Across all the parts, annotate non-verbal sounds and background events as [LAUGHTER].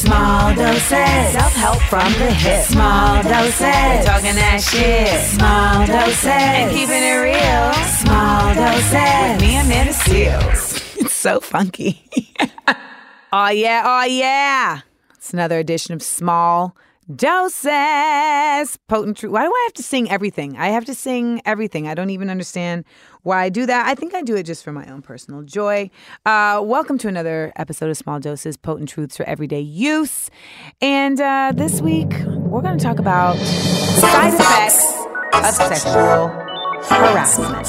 Small doses. Self help from the hip. Small doses. Talking that shit. Small doses. And keeping it real. Small doses. With me, and Amanda Seales. It's so funky. [LAUGHS] oh, yeah. Oh, yeah. It's another edition of Small Doses. Potent truth. Why do I have to sing everything? I have to sing everything. I don't even understand why I do that. I think I do it just for my own personal joy. Uh, welcome to another episode of Small Doses Potent Truths for Everyday Use. And uh, this week, we're going to talk about side effects of sexual harassment.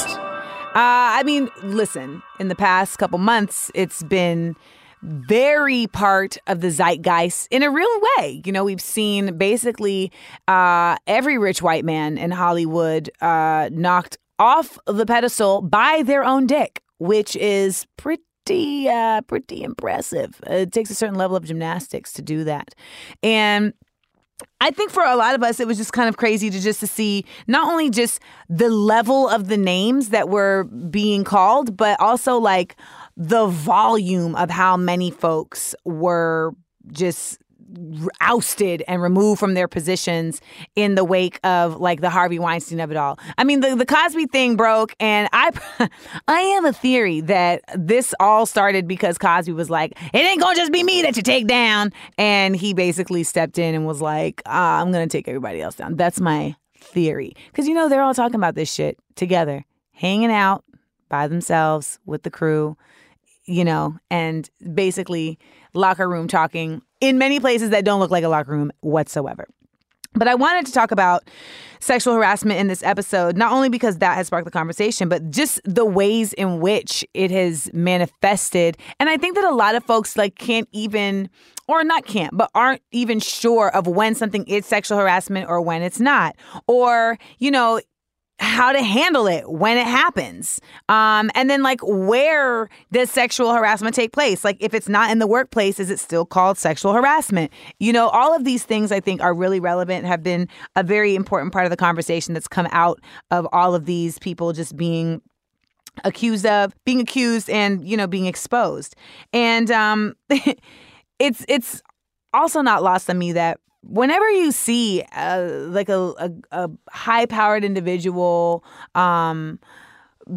Uh, I mean, listen, in the past couple months, it's been very part of the zeitgeist in a real way. You know, we've seen basically uh, every rich white man in Hollywood uh, knocked off the pedestal by their own dick, which is pretty, uh, pretty impressive. It takes a certain level of gymnastics to do that, and I think for a lot of us, it was just kind of crazy to just to see not only just the level of the names that were being called, but also like the volume of how many folks were just ousted and removed from their positions in the wake of like the Harvey Weinstein of it all. I mean, the, the Cosby thing broke, and I [LAUGHS] I have a theory that this all started because Cosby was like, "It ain't gonna just be me that you take down," and he basically stepped in and was like, uh, "I'm gonna take everybody else down." That's my theory because you know they're all talking about this shit together, hanging out by themselves with the crew you know, and basically locker room talking in many places that don't look like a locker room whatsoever. But I wanted to talk about sexual harassment in this episode, not only because that has sparked the conversation, but just the ways in which it has manifested. And I think that a lot of folks like can't even or not can't, but aren't even sure of when something is sexual harassment or when it's not. Or, you know, how to handle it when it happens. Um, and then, like, where does sexual harassment take place? Like, if it's not in the workplace, is it still called sexual harassment? You know, all of these things I think are really relevant, have been a very important part of the conversation that's come out of all of these people just being accused of being accused and you know being exposed and um [LAUGHS] it's it's also not lost on me that whenever you see uh, like a, a, a high powered individual um,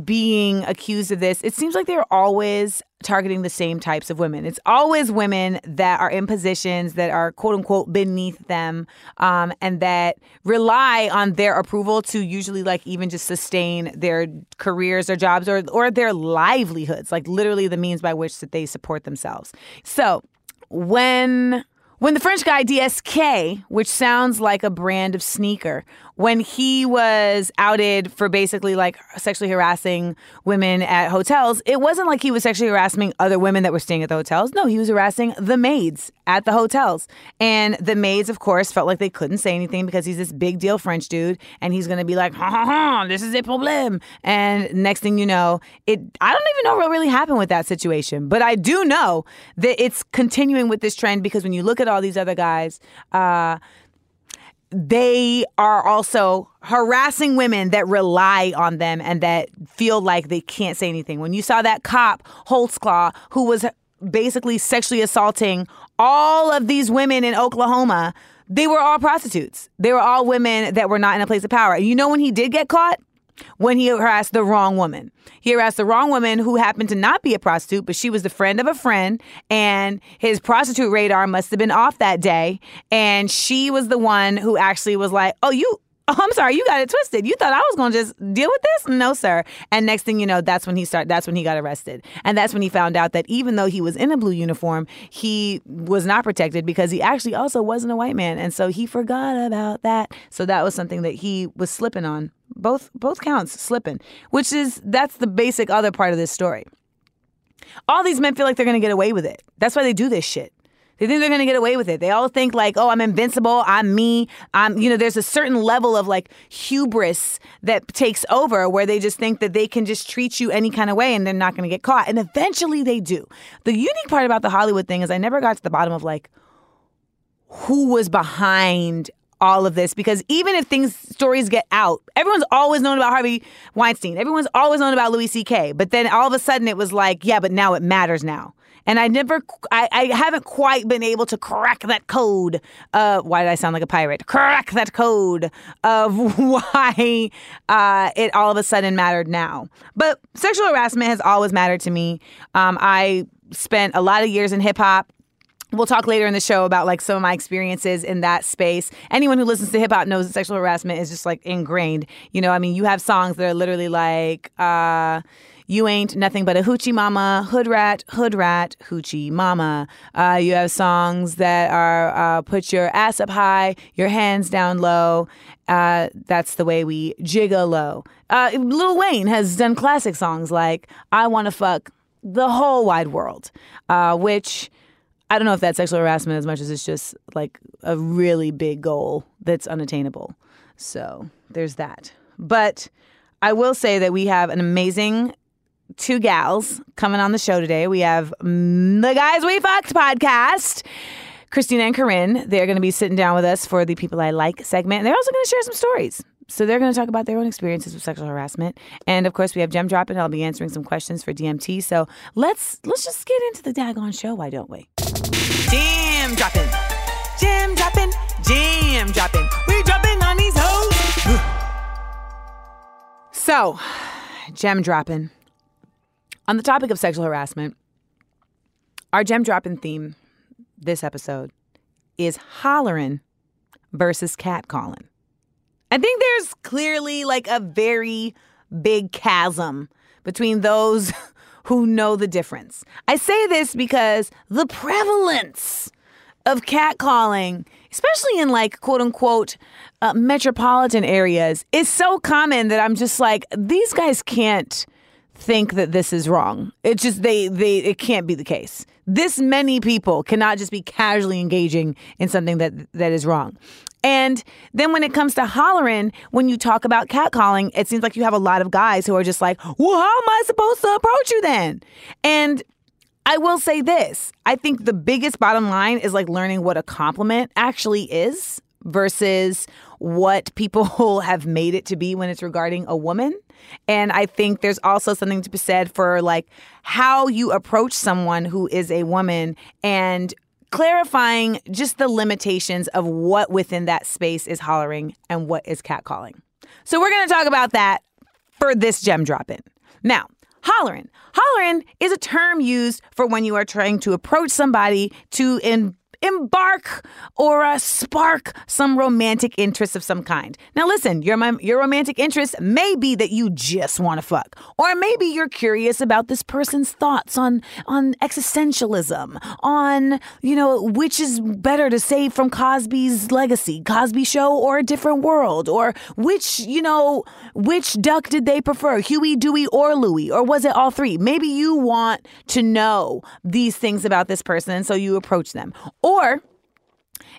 being accused of this, it seems like they're always targeting the same types of women. It's always women that are in positions that are quote unquote beneath them um, and that rely on their approval to usually like even just sustain their careers or jobs or, or their livelihoods, like literally the means by which that they support themselves. So when when the French guy DSK, which sounds like a brand of sneaker, when he was outed for basically like sexually harassing women at hotels, it wasn't like he was sexually harassing other women that were staying at the hotels. No, he was harassing the maids at the hotels. And the maids, of course, felt like they couldn't say anything because he's this big deal French dude and he's going to be like, ha ha ha, this is a problem. And next thing you know, it I don't even know what really happened with that situation, but I do know that it's continuing with this trend because when you look at all these other guys, uh, they are also harassing women that rely on them and that feel like they can't say anything. When you saw that cop, Holtzclaw, who was basically sexually assaulting all of these women in Oklahoma, they were all prostitutes. They were all women that were not in a place of power. You know when he did get caught? When he harassed the wrong woman. He harassed the wrong woman who happened to not be a prostitute, but she was the friend of a friend, and his prostitute radar must have been off that day. And she was the one who actually was like, Oh, you Oh, I'm sorry, you got it twisted. You thought I was gonna just deal with this? No, sir. And next thing you know, that's when he started that's when he got arrested. And that's when he found out that even though he was in a blue uniform, he was not protected because he actually also wasn't a white man. And so he forgot about that. So that was something that he was slipping on. Both both counts, slipping. Which is that's the basic other part of this story. All these men feel like they're gonna get away with it. That's why they do this shit. They think they're going to get away with it. They all think like, "Oh, I'm invincible. I'm me. I'm you know, there's a certain level of like hubris that takes over where they just think that they can just treat you any kind of way and they're not going to get caught. And eventually they do. The unique part about the Hollywood thing is I never got to the bottom of like who was behind all of this because even if things stories get out, everyone's always known about Harvey Weinstein. Everyone's always known about Louis C.K. But then all of a sudden it was like, yeah, but now it matters now. And I never, I, I haven't quite been able to crack that code. Uh, why did I sound like a pirate? Crack that code of [LAUGHS] why uh, it all of a sudden mattered now. But sexual harassment has always mattered to me. Um, I spent a lot of years in hip hop. We'll talk later in the show about like some of my experiences in that space. Anyone who listens to hip hop knows that sexual harassment is just like ingrained. You know, I mean, you have songs that are literally like, uh, you ain't nothing but a hoochie mama, hood rat, hood rat, hoochie mama. Uh, you have songs that are uh, put your ass up high, your hands down low. Uh, that's the way we gigolo. Uh, Lil Wayne has done classic songs like I Wanna Fuck the Whole Wide World, uh, which I don't know if that's sexual harassment as much as it's just like a really big goal that's unattainable. So there's that. But I will say that we have an amazing two gals coming on the show today. We have the Guys We Fucked podcast. Krystyna and Corinne, they're going to be sitting down with us for the People I Like segment. And they're also going to share some stories. So they're going to talk about their own experiences with sexual harassment. And of course, we have Gem Dropping. I'll be answering some questions for DMT. So let's let's just get into the daggone show, why don't we? Gem Dropping. Gem Dropping. Gem Dropping. We dropping on these hoes. [SIGHS] so, Gem Dropping. On the topic of sexual harassment, our gem dropping theme this episode is hollering versus catcalling. I think there's clearly like a very big chasm between those [LAUGHS] who know the difference. I say this because the prevalence of catcalling, especially in like quote unquote uh, metropolitan areas, is so common that I'm just like, these guys can't think that this is wrong. It's just they they it can't be the case. This many people cannot just be casually engaging in something that that is wrong. And then when it comes to hollering, when you talk about catcalling, it seems like you have a lot of guys who are just like, "Well, how am I supposed to approach you then?" And I will say this. I think the biggest bottom line is like learning what a compliment actually is versus what people [LAUGHS] have made it to be when it's regarding a woman. And I think there's also something to be said for like how you approach someone who is a woman and clarifying just the limitations of what within that space is hollering and what is catcalling. So we're going to talk about that for this gem drop in. Now, hollering. Hollering is a term used for when you are trying to approach somebody to in embark or uh, spark some romantic interest of some kind. Now, listen, your your romantic interest may be that you just want to fuck, or maybe you're curious about this person's thoughts on on existentialism, on you know which is better to save from Cosby's legacy, Cosby Show, or a different world, or which you know which duck did they prefer, Huey, Dewey, or Louie, or was it all three? Maybe you want to know these things about this person, and so you approach them, or or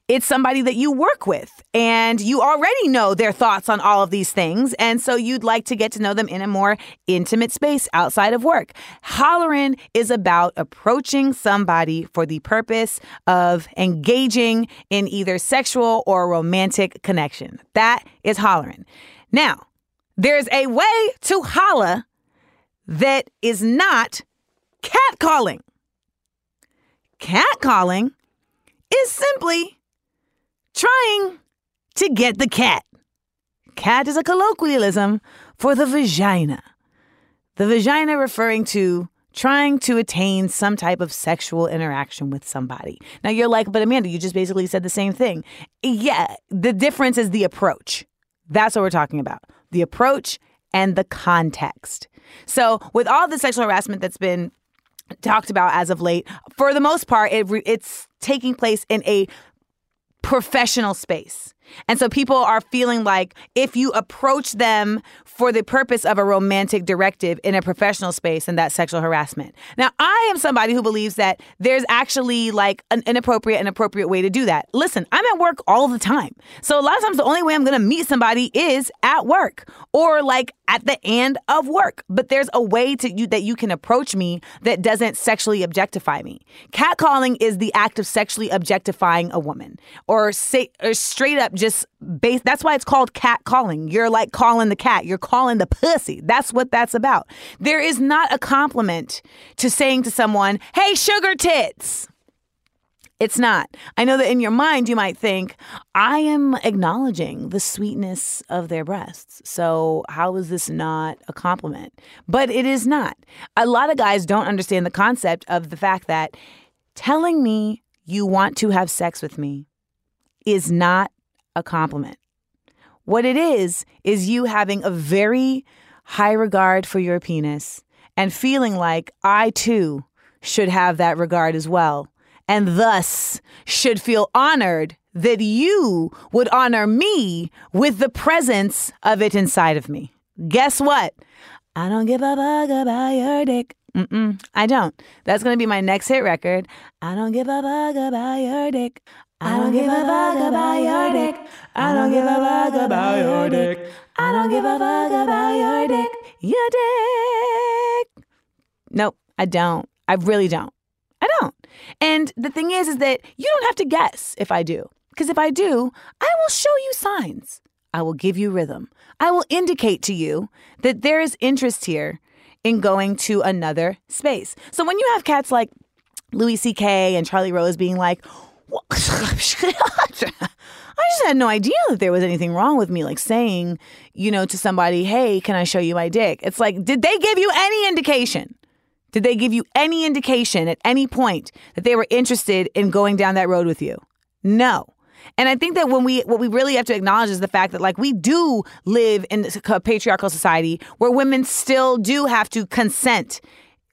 it's somebody that you work with and you already know their thoughts on all of these things. And so you'd like to get to know them in a more intimate space outside of work. Hollering is about approaching somebody for the purpose of engaging in either sexual or romantic connection. That is hollering. Now, there's a way to holla that is not catcalling. Catcalling is simply trying to get the cat. Cat is a colloquialism for the vagina. The vagina referring to trying to attain some type of sexual interaction with somebody. Now you're like, but Amanda, you just basically said the same thing. Yeah, the difference is the approach. That's what we're talking about. The approach and the context. So, with all the sexual harassment that's been talked about as of late, for the most part, it, it's taking place in a professional space. And so people are feeling like if you approach them for the purpose of a romantic directive in a professional space, and that's sexual harassment. Now, I am somebody who believes that there's actually like an inappropriate and appropriate way to do that. Listen, I'm at work all the time. So a lot of times the only way I'm going to meet somebody is at work or like at the end of work. But there's a way to you that you can approach me that doesn't sexually objectify me. Catcalling is the act of sexually objectifying a woman or say or straight up just base that's why it's called cat calling. You're like calling the cat. You're calling the pussy. That's what that's about. There is not a compliment to saying to someone, "Hey, sugar tits." It's not. I know that in your mind you might think, I am acknowledging the sweetness of their breasts. So, how is this not a compliment? But it is not. A lot of guys don't understand the concept of the fact that telling me you want to have sex with me is not a compliment. What it is, is you having a very high regard for your penis and feeling like I too should have that regard as well and thus should feel honored that you would honor me with the presence of it inside of me. Guess what? I don't give a fuck about your dick. Mm-mm, I don't. That's going to be my next hit record. I don't give a fuck about your dick. I don't give a fuck about your dick. I don't give a fuck about your dick. I don't give a fuck about your dick. Your dick. Nope, I don't. I really don't. I don't. And the thing is, is that you don't have to guess if I do. Because if I do, I will show you signs. I will give you rhythm. I will indicate to you that there is interest here in going to another space. So when you have cats like Louis C.K. and Charlie Rose being like, [LAUGHS] I just had no idea that there was anything wrong with me, like saying, you know, to somebody, hey, can I show you my dick? It's like, did they give you any indication? Did they give you any indication at any point that they were interested in going down that road with you? No. And I think that when we what we really have to acknowledge is the fact that like we do live in a patriarchal society where women still do have to consent.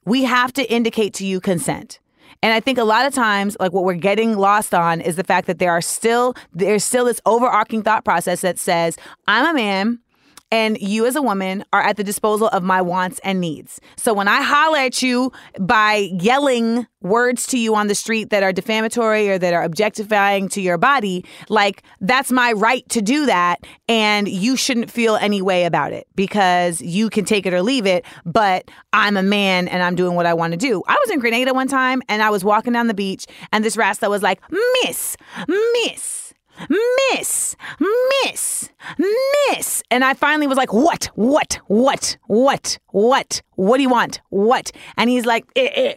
We have to indicate to you consent. And I think a lot of times, like what we're getting lost on is the fact that there are still there's still this overarching thought process that says, I'm a man, and you as a woman are at the disposal of my wants and needs. So when I holler at you by yelling words to you on the street that are defamatory or that are objectifying to your body, like that's my right to do that. And you shouldn't feel any way about it because you can take it or leave it. But I'm a man and I'm doing what I want to do. I was in Grenada one time and I was walking down the beach and this rasta was like, Miss, Miss. Miss, Miss, Miss. And I finally was like, What, what, what, what, what, what do you want? What? And he's like, eh, eh.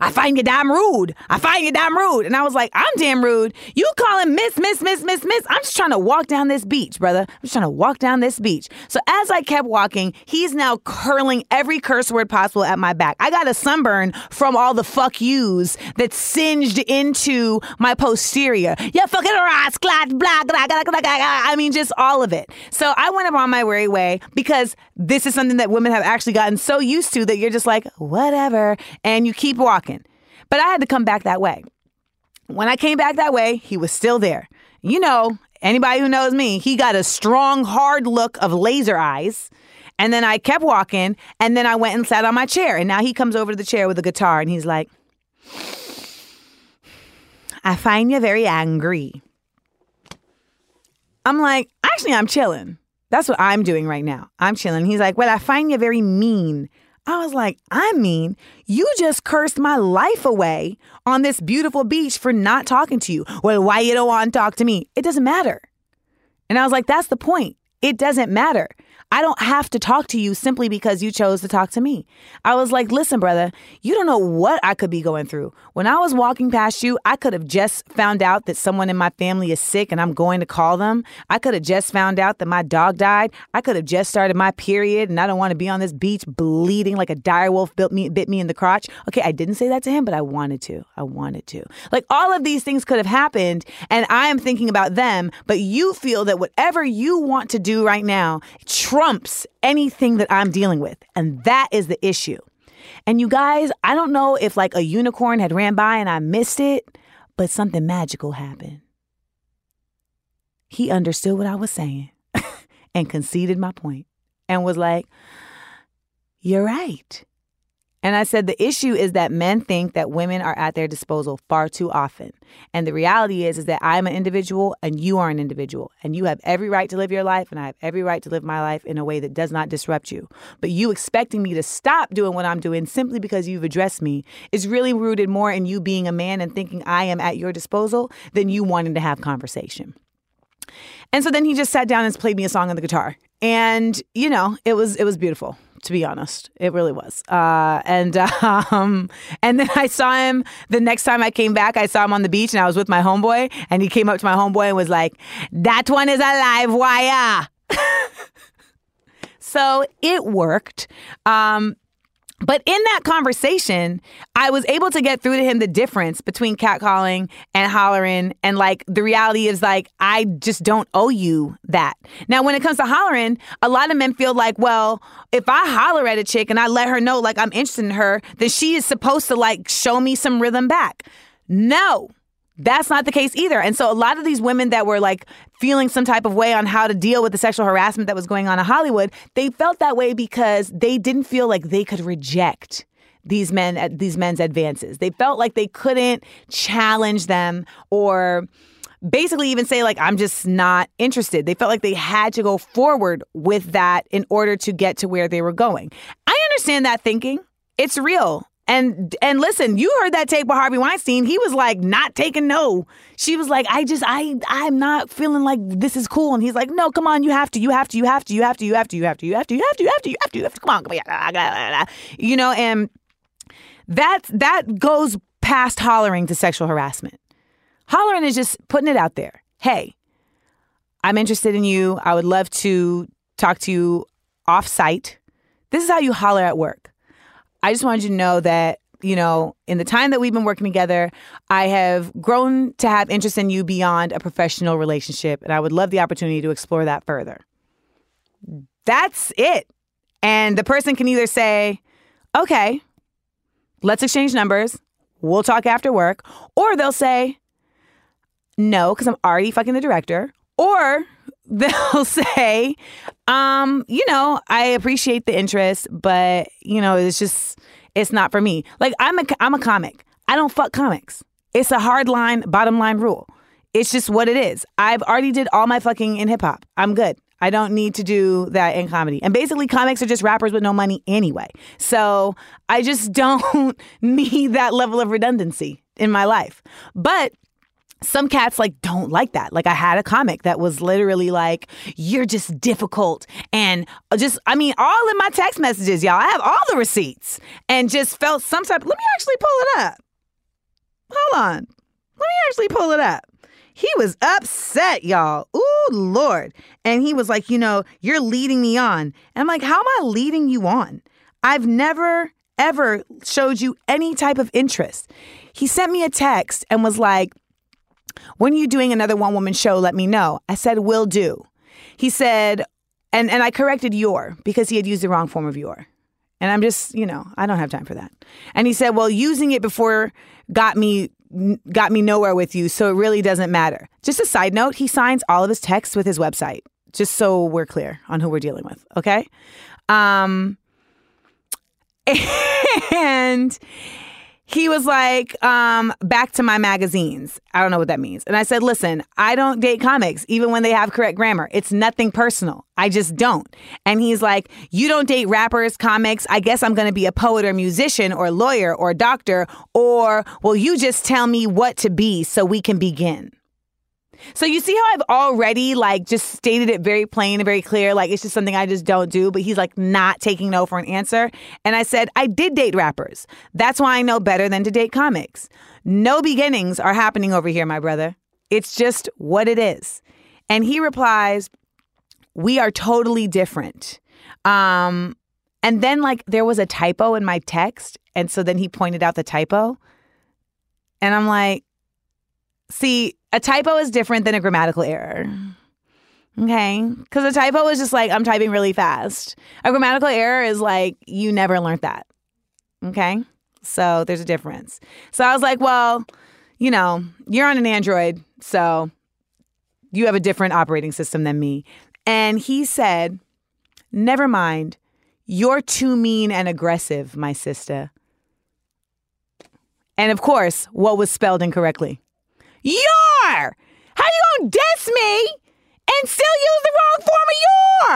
I find you damn rude. I find you damn rude. And I was like, I'm damn rude. You calling Miss, Miss, Miss, Miss, Miss. I'm just trying to walk down this beach, brother. I'm just trying to walk down this beach. So as I kept walking, he's now curling every curse word possible at my back. I got a sunburn from all the fuck yous that singed into my posterior. Yeah, fucking rascal, blah, blah, blah, blah, blah. I mean, just all of it. So I went on my merry way because this is something that women have actually gotten so used to that you're just like, whatever. And you keep walking. But I had to come back that way. When I came back that way, he was still there. You know, anybody who knows me, he got a strong, hard look of laser eyes. And then I kept walking, and then I went and sat on my chair. And now he comes over to the chair with a guitar, and he's like, I find you very angry. I'm like, actually, I'm chilling. That's what I'm doing right now. I'm chilling. He's like, well, I find you very mean. I was like, I mean, you just cursed my life away on this beautiful beach for not talking to you. Well, why you don't want to talk to me? It doesn't matter. And I was like, that's the point. It doesn't matter. I don't have to talk to you simply because you chose to talk to me. I was like, listen, brother, you don't know what I could be going through. When I was walking past you, I could have just found out that someone in my family is sick and I'm going to call them. I could have just found out that my dog died. I could have just started my period and I don't want to be on this beach bleeding like a dire wolf bit me, bit me in the crotch. Okay, I didn't say that to him, but I wanted to. I wanted to. Like all of these things could have happened and I am thinking about them, but you feel that whatever you want to do right now, trumps anything that I'm dealing with. And that is the issue. And you guys, I don't know if like a unicorn had ran by and I missed it, but something magical happened. He understood what I was saying [LAUGHS] and conceded my point and was like, You're right. And I said the issue is that men think that women are at their disposal far too often. And the reality is is that I'm an individual and you are an individual and you have every right to live your life and I have every right to live my life in a way that does not disrupt you. But you expecting me to stop doing what I'm doing simply because you've addressed me is really rooted more in you being a man and thinking I am at your disposal than you wanting to have conversation. And so then he just sat down and played me a song on the guitar. And, you know, it was it was beautiful to be honest. It really was. Uh, and [LAUGHS] um, and then I saw him the next time I came back. I saw him on the beach, and I was with my homeboy, and he came up to my homeboy and was like, "That one is a live wire." [LAUGHS] so it worked. Um, but in that conversation, I was able to get through to him the difference between catcalling and hollering. And like the reality is, like, I just don't owe you that. Now, when it comes to hollering, a lot of men feel like, well, if I holler at a chick and I let her know, like, I'm interested in her, then she is supposed to, like, show me some rhythm back. No, that's not the case either. And so a lot of these women that were like feeling some type of way on how to deal with the sexual harassment that was going on in Hollywood, they felt that way because they didn't feel like they could reject these men uh, these men's advances. They felt like they couldn't challenge them or basically even say like I'm just not interested. They felt like they had to go forward with that in order to get to where they were going. I understand that thinking. It's real. And and listen, you heard that tape with Harvey Weinstein. He was like not taking no. She was like, I just I I'm not feeling like this is cool. And he's like, No, come on, you have to, you have to, you have to, you have to, you have to, you have to, you have to, you have to, you have to, you have to, you have to, come on, come on, you know, and that that goes past hollering to sexual harassment. Hollering is just putting it out there. Hey, I'm interested in you. I would love to talk to you off site. This is how you holler at work. I just wanted you to know that, you know, in the time that we've been working together, I have grown to have interest in you beyond a professional relationship. And I would love the opportunity to explore that further. That's it. And the person can either say, okay, let's exchange numbers. We'll talk after work. Or they'll say, no, because I'm already fucking the director. Or they'll [LAUGHS] say, um, you know, I appreciate the interest, but you know, it's just it's not for me. Like I'm a I'm a comic. I don't fuck comics. It's a hard line, bottom line rule. It's just what it is. I've already did all my fucking in hip hop. I'm good. I don't need to do that in comedy. And basically, comics are just rappers with no money anyway. So I just [LAUGHS] don't need that level of redundancy in my life. But some cats like don't like that. Like I had a comic that was literally like, "You're just difficult," and just I mean, all in my text messages, y'all. I have all the receipts, and just felt some type. Let me actually pull it up. Hold on. Let me actually pull it up. He was upset, y'all. Ooh, Lord. And he was like, you know, you're leading me on. And I'm like, how am I leading you on? I've never, ever showed you any type of interest. He sent me a text and was like, when are you doing another one woman show? Let me know. I said, Will do. He said, and, and I corrected your because he had used the wrong form of your. And I'm just, you know, I don't have time for that. And he said, well, using it before got me got me nowhere with you, so it really doesn't matter. Just a side note, he signs all of his texts with his website, just so we're clear on who we're dealing with, okay? Um [LAUGHS] and he was like, um, back to my magazines. I don't know what that means. And I said, listen, I don't date comics, even when they have correct grammar. It's nothing personal. I just don't. And he's like, you don't date rappers, comics. I guess I'm going to be a poet or musician or lawyer or doctor. Or, well, you just tell me what to be so we can begin. So you see how I've already like just stated it very plain and very clear, like it's just something I just don't do, but he's like not taking no for an answer. And I said, I did date rappers. That's why I know better than to date comics. No beginnings are happening over here, my brother. It's just what it is. And he replies, We are totally different. Um, and then like there was a typo in my text. And so then he pointed out the typo. And I'm like, see, a typo is different than a grammatical error. Okay. Because a typo is just like, I'm typing really fast. A grammatical error is like, you never learned that. Okay. So there's a difference. So I was like, well, you know, you're on an Android. So you have a different operating system than me. And he said, never mind. You're too mean and aggressive, my sister. And of course, what was spelled incorrectly? Your. How you gonna diss me and still use the wrong form of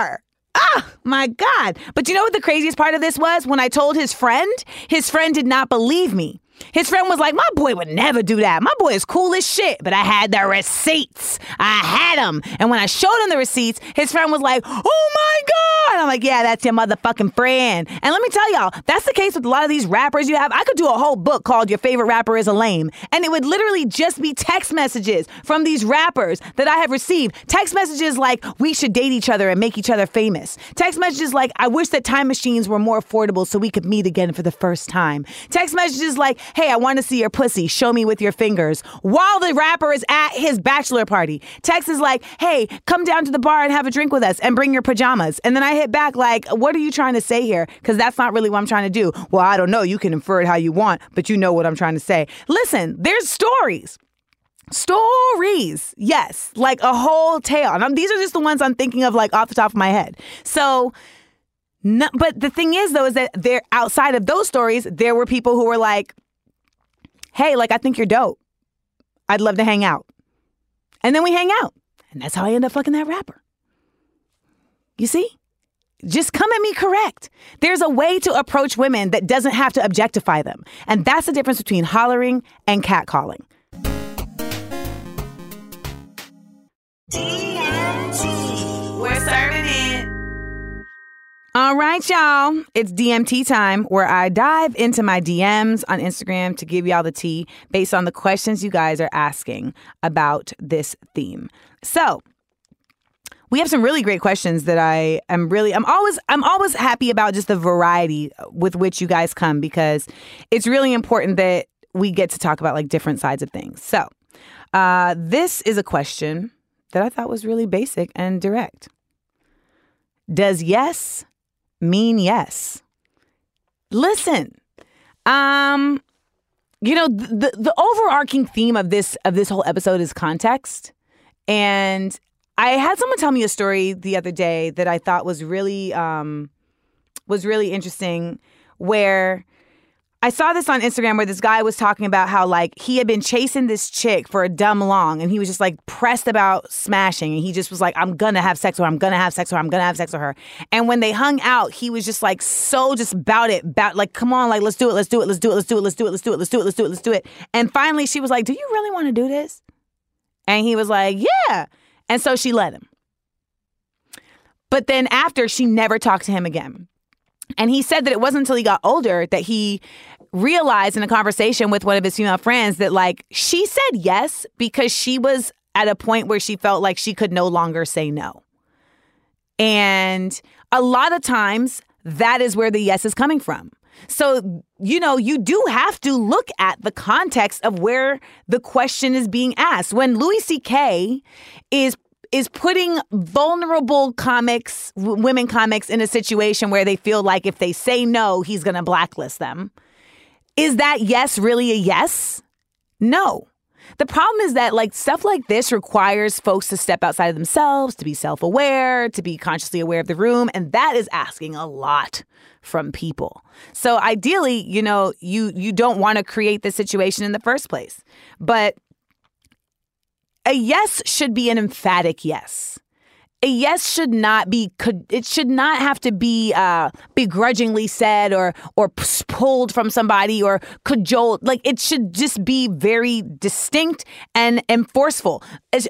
your? Ah, my God. But you know what the craziest part of this was? When I told his friend, his friend did not believe me. His friend was like, My boy would never do that. My boy is cool as shit, but I had the receipts. I had them. And when I showed him the receipts, his friend was like, Oh my God. I'm like, Yeah, that's your motherfucking friend. And let me tell y'all, that's the case with a lot of these rappers you have. I could do a whole book called Your Favorite Rapper is a Lame. And it would literally just be text messages from these rappers that I have received. Text messages like, We should date each other and make each other famous. Text messages like, I wish that time machines were more affordable so we could meet again for the first time. Text messages like, Hey, I want to see your pussy. Show me with your fingers. While the rapper is at his bachelor party. Text is like, Hey, come down to the bar and have a drink with us and bring your pajamas. And then I hit back like, What are you trying to say here? Because that's not really what I'm trying to do. Well, I don't know. You can infer it how you want, but you know what I'm trying to say. Listen, there's stories. Stories, yes, like a whole tale. And I'm, these are just the ones I'm thinking of, like off the top of my head. So, no, but the thing is, though, is that there outside of those stories, there were people who were like, "Hey, like I think you're dope. I'd love to hang out," and then we hang out, and that's how I end up fucking that rapper. You see, just come at me correct. There's a way to approach women that doesn't have to objectify them, and that's the difference between hollering and catcalling. All right, y'all. It's DMT time where I dive into my DMs on Instagram to give y'all the tea based on the questions you guys are asking about this theme. So, we have some really great questions that I am really I'm always I'm always happy about just the variety with which you guys come because it's really important that we get to talk about like different sides of things. So, uh, this is a question that I thought was really basic and direct. Does yes mean yes? Listen, um, you know the the overarching theme of this of this whole episode is context, and I had someone tell me a story the other day that I thought was really um was really interesting, where I saw this on Instagram where this guy was talking about how like he had been chasing this chick for a dumb long and he was just like pressed about smashing and he just was like I'm gonna have sex with her I'm gonna have sex with her I'm gonna have sex with her. And when they hung out he was just like so just about it about like come on like let's do it let's do it let's do it let's do it let's do it let's do it let's do it let's do it let's do it. And finally she was like do you really want to do this? And he was like yeah. And so she let him. But then after she never talked to him again and he said that it wasn't until he got older that he realized in a conversation with one of his female friends that like she said yes because she was at a point where she felt like she could no longer say no. And a lot of times that is where the yes is coming from. So, you know, you do have to look at the context of where the question is being asked. When Louis C.K. is is putting vulnerable comics, w- women comics, in a situation where they feel like if they say no, he's going to blacklist them. Is that yes really a yes? No. The problem is that like stuff like this requires folks to step outside of themselves, to be self-aware, to be consciously aware of the room, and that is asking a lot from people. So ideally, you know, you you don't want to create this situation in the first place. But a yes should be an emphatic yes. A yes should not be it should not have to be uh, begrudgingly said or or pulled from somebody or cajoled. Like it should just be very distinct and and forceful.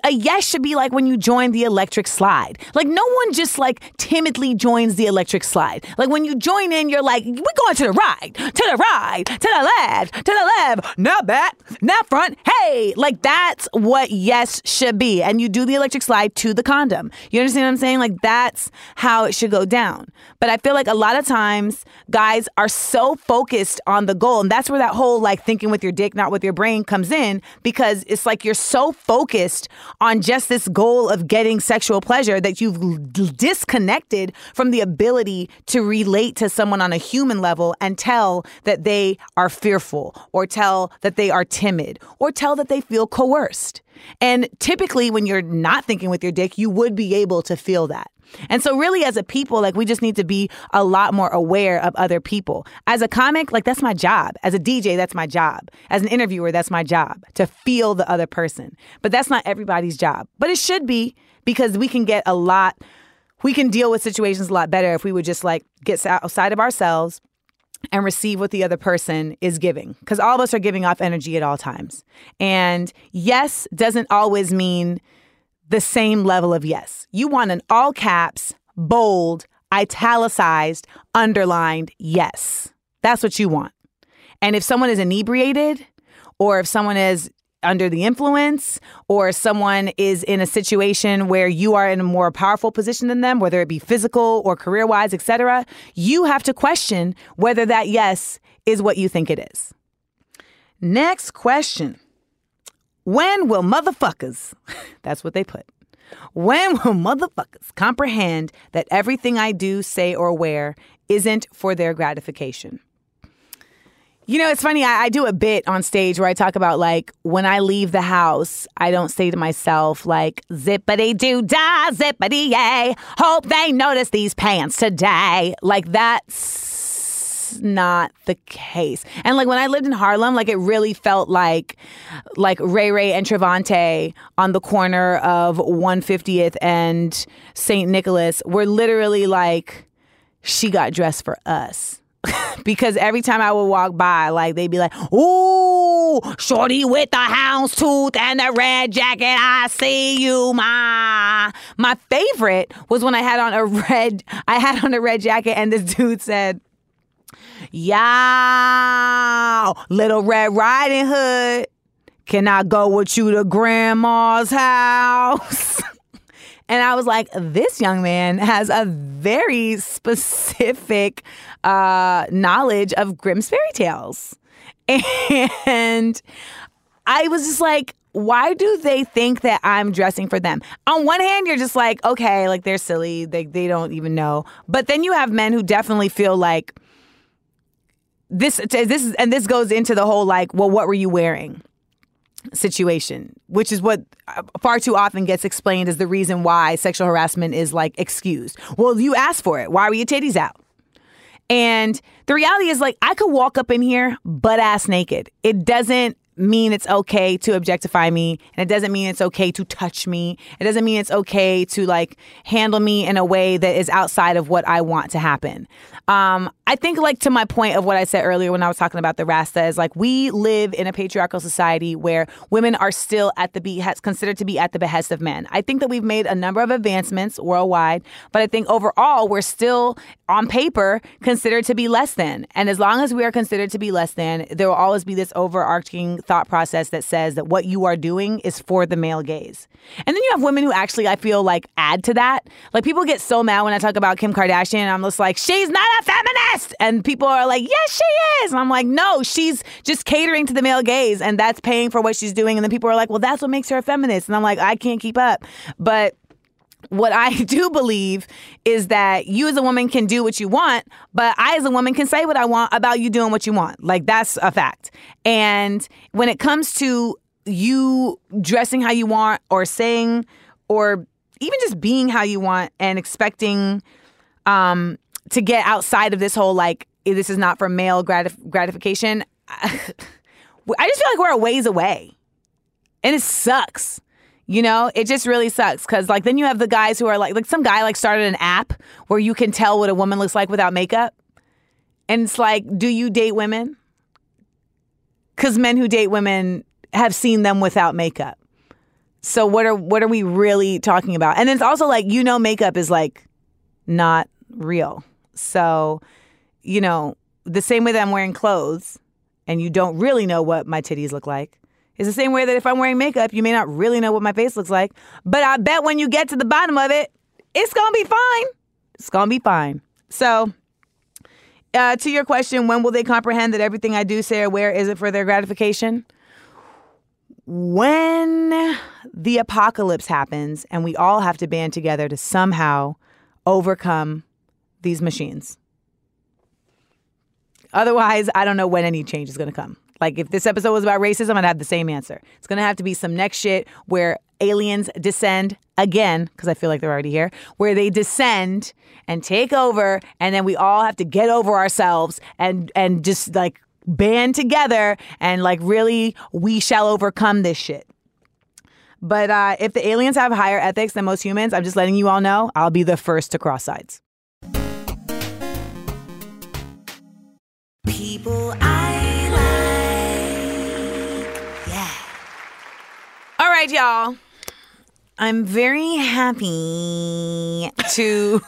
A yes should be like when you join the electric slide. Like no one just like timidly joins the electric slide. Like when you join in, you're like, we're going to the right, to the right, to the left, to the left, not back, not front. Hey, like that's what yes should be. And you do the electric slide to the condom. You understand what I'm saying? Like that's how it should go down. But I feel like a lot of times guys are so focused on the goal. And that's where that whole like thinking with your dick, not with your brain comes in because it's like you're so focused on just this goal of getting sexual pleasure that you've disconnected from the ability to relate to someone on a human level and tell that they are fearful or tell that they are timid or tell that they feel coerced. And typically, when you're not thinking with your dick, you would be able to feel that. And so, really, as a people, like we just need to be a lot more aware of other people. As a comic, like that's my job. As a DJ, that's my job. As an interviewer, that's my job to feel the other person. But that's not everybody's job. But it should be because we can get a lot, we can deal with situations a lot better if we would just like get outside of ourselves and receive what the other person is giving because all of us are giving off energy at all times. And yes doesn't always mean the same level of yes. You want an all caps, bold, italicized, underlined yes. That's what you want. And if someone is inebriated or if someone is under the influence or someone is in a situation where you are in a more powerful position than them whether it be physical or career wise etc you have to question whether that yes is what you think it is. Next question. When will motherfuckers [LAUGHS] that's what they put when will motherfuckers comprehend that everything i do say or wear isn't for their gratification you know, it's funny. I, I, do a bit on stage where I talk about like when I leave the house, I don't say to myself like zippity doo dah, zippity yay. Hope they notice these pants today. Like that's not the case. And like when I lived in Harlem, like it really felt like like Ray Ray and Trevante on the corner of 150th and St. Nicholas were literally like, she got dressed for us [LAUGHS] because every time I would walk by, like they'd be like, "Ooh, shorty with the houndstooth and the red jacket, I see you, ma." My favorite was when I had on a red, I had on a red jacket, and this [LAUGHS] dude said, "Yow, little Red Riding Hood, can I go with you to Grandma's house?" [LAUGHS] And I was like, this young man has a very specific uh, knowledge of Grimm's fairy tales. [LAUGHS] And I was just like, why do they think that I'm dressing for them? On one hand, you're just like, okay, like they're silly, they they don't even know. But then you have men who definitely feel like this this is and this goes into the whole like, well, what were you wearing? situation, which is what uh, far too often gets explained as the reason why sexual harassment is like excused. Well, you asked for it. Why were your titties out? And the reality is, like, I could walk up in here butt ass naked. It doesn't mean it's okay to objectify me and it doesn't mean it's okay to touch me it doesn't mean it's okay to like handle me in a way that is outside of what i want to happen um, I think, like to my point of what I said earlier when I was talking about the Rasta, is like we live in a patriarchal society where women are still at the be considered to be at the behest of men. I think that we've made a number of advancements worldwide, but I think overall we're still on paper considered to be less than. And as long as we are considered to be less than, there will always be this overarching thought process that says that what you are doing is for the male gaze. And then you have women who actually I feel like add to that. Like people get so mad when I talk about Kim Kardashian. I'm just like, she's not a feminist. And people are like, yes, she is. And I'm like, no, she's just catering to the male gaze and that's paying for what she's doing. And then people are like, well, that's what makes her a feminist. And I'm like, I can't keep up. But what I [LAUGHS] do believe is that you as a woman can do what you want, but I as a woman can say what I want about you doing what you want. Like that's a fact. And when it comes to you dressing how you want or saying or even just being how you want and expecting um to get outside of this whole like this is not for male gratif- gratification. [LAUGHS] I just feel like we're a ways away, and it sucks. You know, it just really sucks because like then you have the guys who are like like some guy like started an app where you can tell what a woman looks like without makeup, and it's like, do you date women? Because men who date women have seen them without makeup. So what are what are we really talking about? And it's also like you know makeup is like not real. So, you know, the same way that I'm wearing clothes and you don't really know what my titties look like is the same way that if I'm wearing makeup, you may not really know what my face looks like. But I bet when you get to the bottom of it, it's to be fine. It's to be fine. So, uh, to your question, when will they comprehend that everything I do, say, or wear isn't for their gratification? When the apocalypse happens and we all have to band together to somehow overcome these machines. Otherwise, I don't know when any change is going to come. Like if this episode was about racism, I'd have the same answer. It's to have to be some next shit where aliens descend again because I feel like they're already here, where they descend and take over and then we all have to get over ourselves and and just like band together and like really we shall overcome this shit. But uh, if the aliens have higher ethics than most humans, I'm just letting you all know, I'll be the first to cross sides. Right, y'all. I'm very happy to.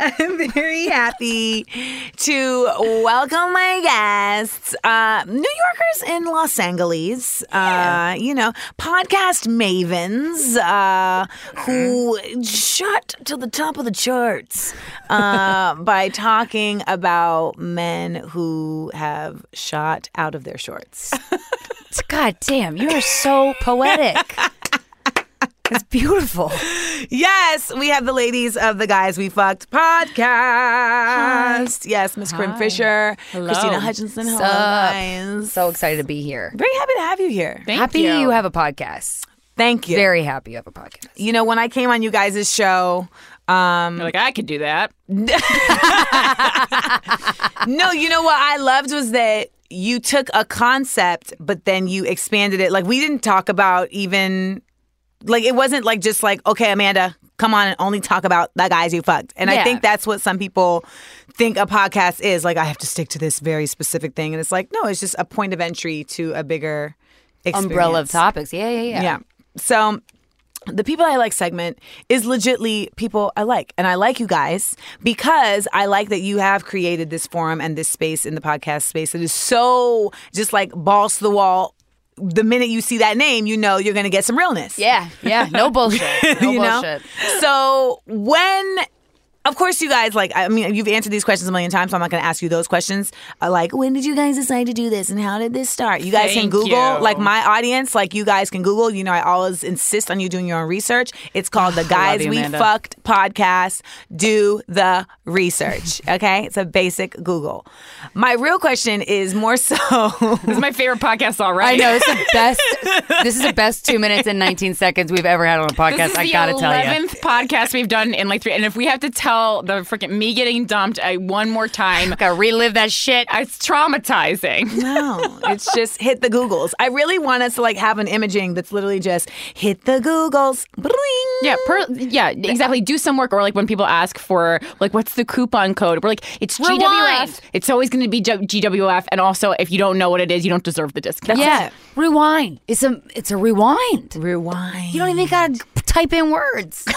I'm very happy to welcome my guests, uh, New Yorkers in Los Angeles. Uh, you know, podcast mavens uh, who shot to the top of the charts uh, [LAUGHS] by talking about men who have shot out of their shorts. [LAUGHS] God damn, you are so poetic. It's beautiful. Yes, we have the ladies of the Guys We Fucked podcast. Yes, Miss Corinne Fisher, Krystyna Hutchinson. Hello, guys. So excited to be here. Very happy to have you here. Thank happy you. you have a podcast. Thank you. Very happy you have a podcast. You know, when I came on you guys' show, um, You're like, I could do that. [LAUGHS] no, you know what I loved was that you took a concept, but then you expanded it. Like we didn't talk about even like it wasn't like just like okay, Amanda, come on and only talk about the guys you fucked. And I think that's what some people think a podcast is. Like I have to stick to this very specific thing, and it's like no, it's just a point of entry to a bigger experience. Umbrella of topics. Yeah, yeah, yeah. Yeah. So the people I like segment is legitly people I like. And I like you guys because I like that you have created this forum and this space in the podcast space that is so just like balls to the wall. The minute you see that name, you know you're going to get some realness. Yeah, yeah. No [LAUGHS] bullshit. No you know? bullshit. So when, of course, you guys like. I mean, you've answered these questions a million times, so I'm not going to ask you those questions. Uh, like, when did you guys decide to do this, and how did this start? You guys can Google. you. Like my audience, like you guys can Google. You know, I always insist on you doing your own research. It's called the [LAUGHS] Guys you, We Amanda. Fucked podcast. Do the research. [LAUGHS] Okay, it's a basic Google. My real question is more so. [LAUGHS] This is my favorite podcast already. I already. know it's the best. this is the best two minutes and 19 seconds we've ever had on a podcast. This is I gotta tell you. eleventh podcast we've done in like three. And if we have to tell the freaking me getting dumped uh, one more time, Gotta relive that shit. it's traumatizing. No, it's just hit the Googles. I really want us to like have an imaging that's literally just hit the Googles. Bring. Yeah, per, yeah, exactly. Do some work, or like when people ask for like, what's the coupon code? We're like, it's Rewind. GWF. It's always going to be GWF, and also if you don't know what it is, you don't deserve the discount. yeah, rewind. It's a it's a rewind. Rewind. You don't even gotta type in words. [LAUGHS]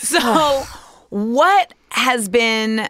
So, [LAUGHS] what has been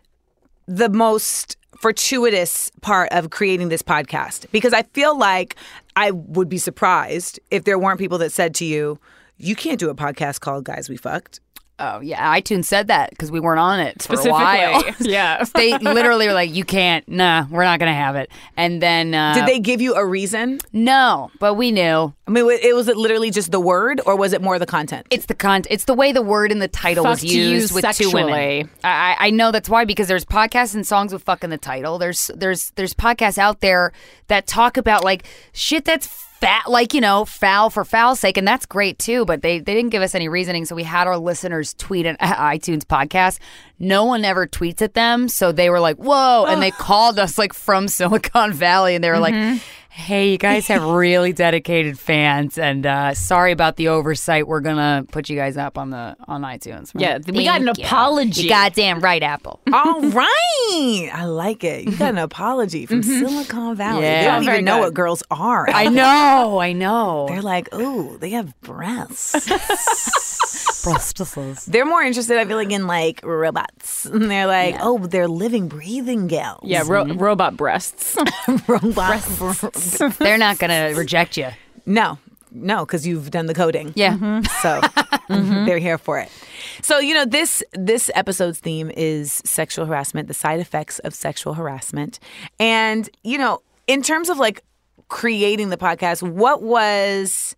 the most fortuitous part of creating this podcast? Because I feel like I would be surprised if there weren't people that said to you, you can't do a podcast called Guys We Fucked. Oh yeah, iTunes said that because we weren't on it for a while. [LAUGHS] [LAUGHS] yeah. they literally were like, "You can't. Nah, we're not gonna have it." And then uh, Did they give you a reason? No, but we knew I mean, it was it literally just the word, or was it more the content? it's the con. It's the way the word in the title was used with two women. I, I know that's why because there's podcasts and songs with "fuck" in the title. There's there's there's podcasts out there that talk about like shit that's fat, like you know, foul for foul's sake, and that's great too. But they they didn't give us any reasoning, so we had our listeners tweet an [LAUGHS] iTunes podcast. No one ever tweets at them, so they were like, "Whoa!" and they called us like from [LAUGHS] Silicon Valley, and they were like. Mm-hmm. Hey, you guys have [LAUGHS] really dedicated fans, and uh, sorry about the oversight. We're gonna put you guys up on the on iTunes. Yeah, we got an you. apology. You goddamn right, Apple. [LAUGHS] All right. I like it. You got an [LAUGHS] apology from Silicon Valley. Yeah. They don't even know good. what girls are. I know, I know. They're like, oh, they have breasts. Prostitutes. they're more interested, I feel like, in like robots. And they're like, oh, they're living, breathing gals. Yeah, ro- robot breasts. robot. [LAUGHS] They're not gonna reject you. No, no, because you've done the coding. Yeah. So [LAUGHS] mhm, they're here for it. So you know this this episode's theme is sexual harassment, the side effects of sexual harassment, and you know in terms of like creating the podcast, what was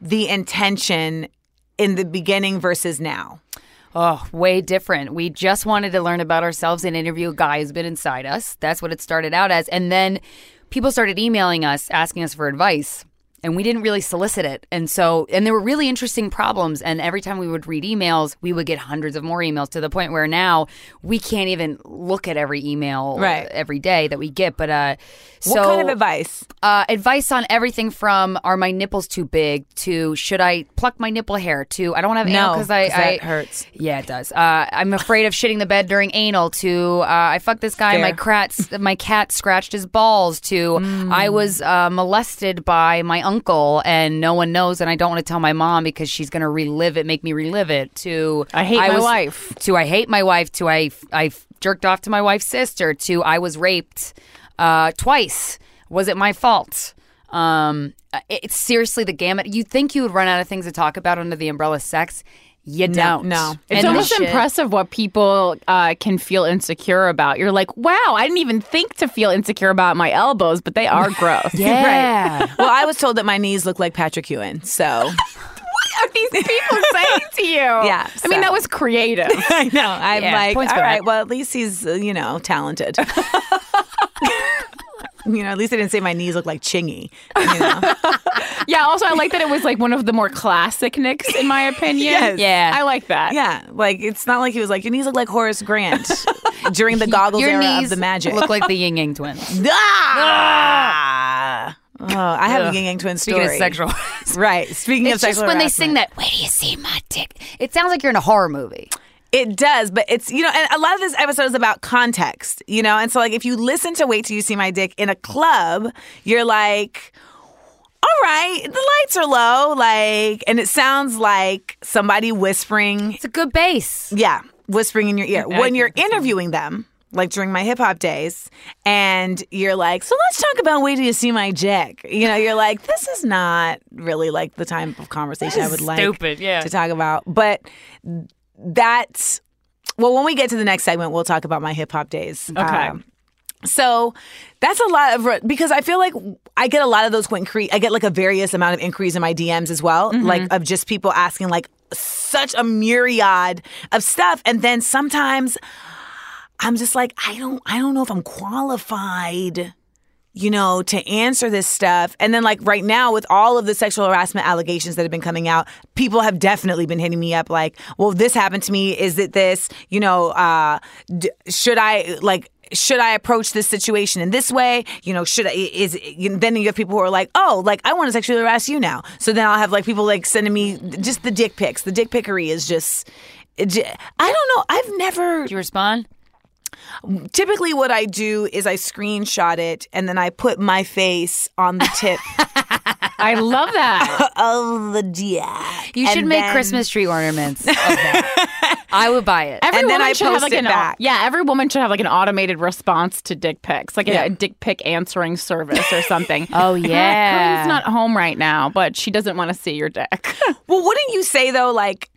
the intention in the beginning versus now? Oh, way different. We just wanted to learn about ourselves and interview a guy who's been inside us. That's what it started out as. And then people started emailing us, asking us for advice. And we didn't really solicit it. And so, and there were really interesting problems. And every time we would read emails, we would get hundreds of more emails to the point where now we can't even look at every email Right. every day that we get. But, uh, so. what kind of advice? Uh, advice on everything from are my nipples too big to should I pluck my nipple hair to I don't want to have anal No, because I, I hurts. Yeah, it does. Uh, I'm afraid of shitting the bed during anal. To uh, I fucked this guy. My Fair. cat my cat scratched his balls. To Mm. I was uh, molested by my uncle uncle and no one knows and I don't want to tell my mom because she's going to relive it, make me relive it to I hate my wife. to I hate my wife to I I jerked off to my wife's sister to I was raped uh, twice. Was it my fault? Um, it's seriously the gamut. You think you would run out of things to talk about under the umbrella sex? You don't. no. It's And almost impressive what people uh, can feel insecure about. You're like, wow, I didn't even think to feel insecure about my elbows, but they are gross. [LAUGHS] Yeah. well, I was told that my knees look like Patrick Ewing, so [LAUGHS] What are these people saying to you? [LAUGHS] Yeah, I mean, that was creative. I know. I'm Yeah, like, all right, well, at least he's, uh, you know, talented. You know, at least I didn't say my knees look like Chingy. You know? [LAUGHS] yeah, also, I like that it was like one of the more classic Nicks, in my opinion. [LAUGHS] Yes. Yeah. I like that. yeah, like it's not like he was like, your knees look like Horace Grant [LAUGHS] during the goggles Your era knees of the magic. look like the Ying Yang twins. ah! Oh, I have a Yin Yang twin Speaking of sexual, Right. Speaking of it's just sexual when they sing that. Where do you see my dick? It sounds like you're in a horror movie. It does, but it's you know, and a lot of this episode is about context, you know, and so like if you listen to "Wait Till You See My Dick" in a club, you're like, all right, the lights are low, like, and it sounds like somebody whispering, It's a good bass. yeah, whispering in your ear when you're interviewing them. Like during my hip hop days, and you're like, so let's talk about wait till you see my dick. You know, you're like, this is not really like the type of conversation I would like stupid, yeah. to talk about. But that's well, when we get to the next segment, we'll talk about my hip hop days. Okay. Um, so that's a lot of because I feel like I get a lot of those increase. I get like a various amount of inquiries in my DMs as well, like of just people asking like such a myriad of stuff, and then sometimes I'm just like I don't I don't know if I'm qualified you know, to answer this stuff. And then, like, right now, with all of the sexual harassment allegations that have been coming out, people have definitely been hitting me up like, well, this happened to me. Is it this? You know, uh, d- should I, like, should I approach this situation in this way? You know, should I, is, then you have people who are like, oh, like, I want to sexually harass you now. So then I'll have, like, people, like, sending me just the dick pics. The dick pickery is just, I don't know. I've never Did you respond? Typically what I do is I screenshot it and then I put my face on the tip I love that. [LAUGHS] of the dick. You should And make then- Christmas tree ornaments. Of [LAUGHS] that. I would buy it. Every And then woman I should have post like it an back. yeah. Every woman should have like an automated response to dick pics, like a- Yeah. a, dick pic answering service or something. [LAUGHS] Oh, yeah. Corinne's not home right now, but she doesn't want to see your dick. Well, wouldn't you say though, like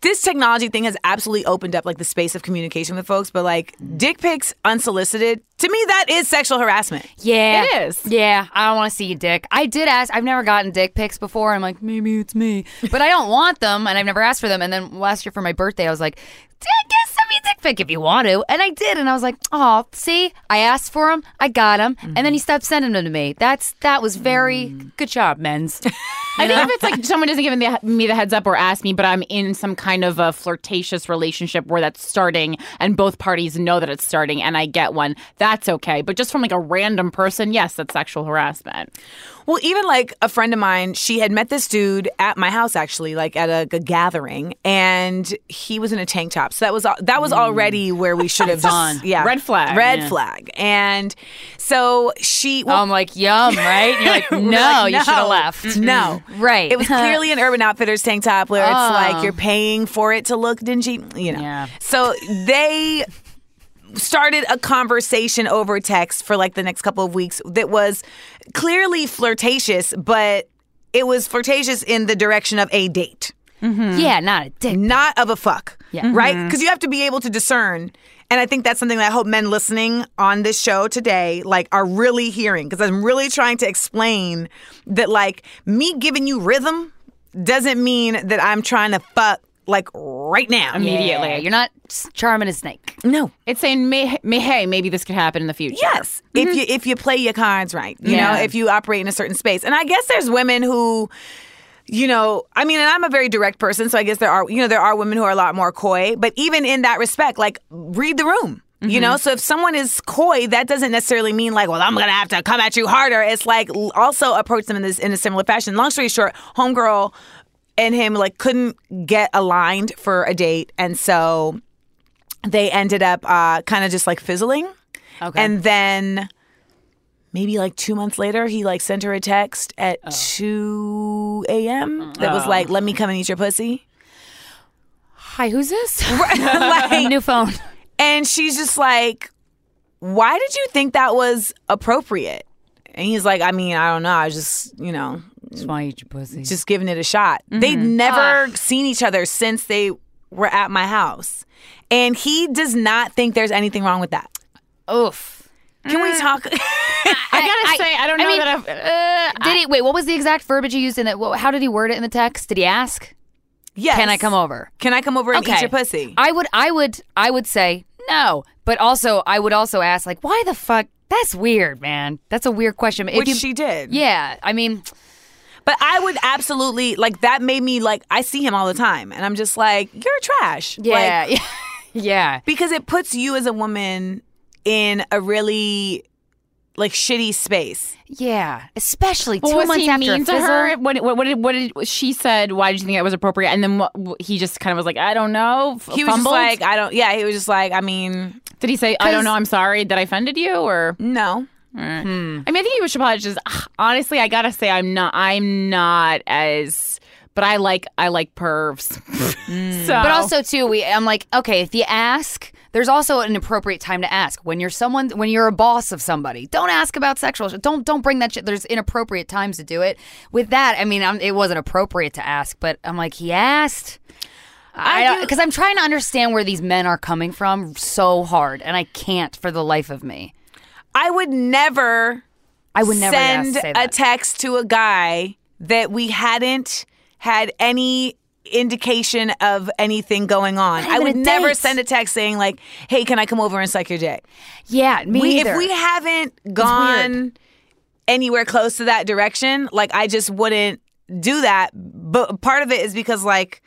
this technology thing has absolutely opened up like the space of communication with folks, but like dick pics unsolicited, to me that is sexual harassment. Yeah. It is. Yeah. I don't want to see your dick. I did ask. I've never gotten dick pics before. I'm like, maybe it's me. But I don't want them and I've never asked for them. And then last year for my birthday, I was like, "Dick, get send me a dick pic if you want to. And I did. And I was like, oh, see, I asked for them. I got them. And then he stopped sending them to me. That's That was very good job, men's. [LAUGHS] I think if it's like someone doesn't give me the, me the heads up or ask me, but I'm in some kind of a flirtatious relationship where that's starting and both parties know that it's starting and I get one, that's okay. But just from like a random person, yes, that's sexual harassment. Well, even like a friend of mine, she had met this dude at my house actually, like at a, a gathering, and he was in a tank top. So that was that was mm. already where we should have just yeah Red flag, red yeah. flag. And so she well, I'm like, yum, right? And you're like, [LAUGHS] no, like, you should have no. left. No. Right. It was clearly an Urban Outfitters tank top where it's Oh. like you're paying for it to look dingy, you know. Yeah. So they started a conversation over text for like the next couple of weeks that was clearly flirtatious, but it was flirtatious in the direction of a date, mm-hmm. Yeah, not a dick. not of a fuck. Yeah. Right? Mm-hmm. Because you have to be able to discern. And I think that's something that I hope men listening on this show today like are really hearing because I'm really trying to explain that like me giving you rhythm doesn't mean that I'm trying to fuck like right now. Immediately. Yeah, you're not charming a snake. No. It's saying, may, may, hey, maybe this could happen in the future. Yes, if mm-hmm. you if you play your cards right, you Yeah. know, if you operate in a certain space, and I guess there's women who, you know, I mean, and I'm a very direct person, so I guess there are, you know, there are women who are a lot more coy, but even in that respect, like read the room. You know, mm-hmm. so if someone is coy, that doesn't necessarily mean like, well, I'm gonna have to come at you harder. It's like also approach them in this in a similar fashion. Long story short, homegirl and him like couldn't get aligned for a date, and so they ended up uh, kind of just like fizzling. Okay. And then maybe like two months later, he like sent her a text at Oh. 2 a.m. that was like, let me come and eat your pussy. Hi, who's this? [LAUGHS] like, New phone. and she's just like, why did you think that was appropriate? And he's like, I mean, I don't know. I was just, you know, Just want to eat your pussy. just giving it a shot. They'd never seen each other since they were at my house. And he does not think there's anything wrong with that. Oof. Can we talk? [LAUGHS] [LAUGHS] I gotta I- say, I don't I know mean, that I've. Uh, Did he wait? What was the exact verbiage he used in it? How did he word it in the text? Did he ask? yes. Can I come over? Can I come over and eat Okay. your pussy? I would, I would, I would say no. But also, I would also ask, like, why the fuck? That's weird, man. That's a weird question. If Which you- she did. Yeah, I mean, But I would absolutely like that made me like I see him all the time and I'm just like, you're trash. yeah, Like, [LAUGHS] yeah, yeah. because it puts you as a woman in a really like shitty space. Yeah, especially What two was months he after mean to her? What, what, what did what did she said? Why did you think that was appropriate? And then what, what- he just kind of was like, I don't know. f- He was just like, I don't yeah, he was just like, I mean, did he say, I don't know, I'm sorry that I offended you, or? no. I mean, I think he should probably just. ah, Honestly, I gotta say, I'm not. I'm not as. But I like. I like pervs. [LAUGHS] [LAUGHS] so, But also too, we I'm like, okay, if you ask, there's also an appropriate time to ask. When you're someone when you're a boss of somebody, don't ask about sexual shit. Don't don't bring that shit. There's inappropriate times to do it. With that, I mean, I'm, it wasn't appropriate to ask, but I'm like, he asked. I I because I'm trying to understand where these men are coming from so hard, and I can't for the life of me. I would never I would never send a text to a guy that we hadn't had any indication of anything going on. I would never send a text saying like, "Hey, can I come over and suck your dick?" yeah, me we, either. if we haven't gone anywhere close to that direction, like I just wouldn't do that. But part of it is because like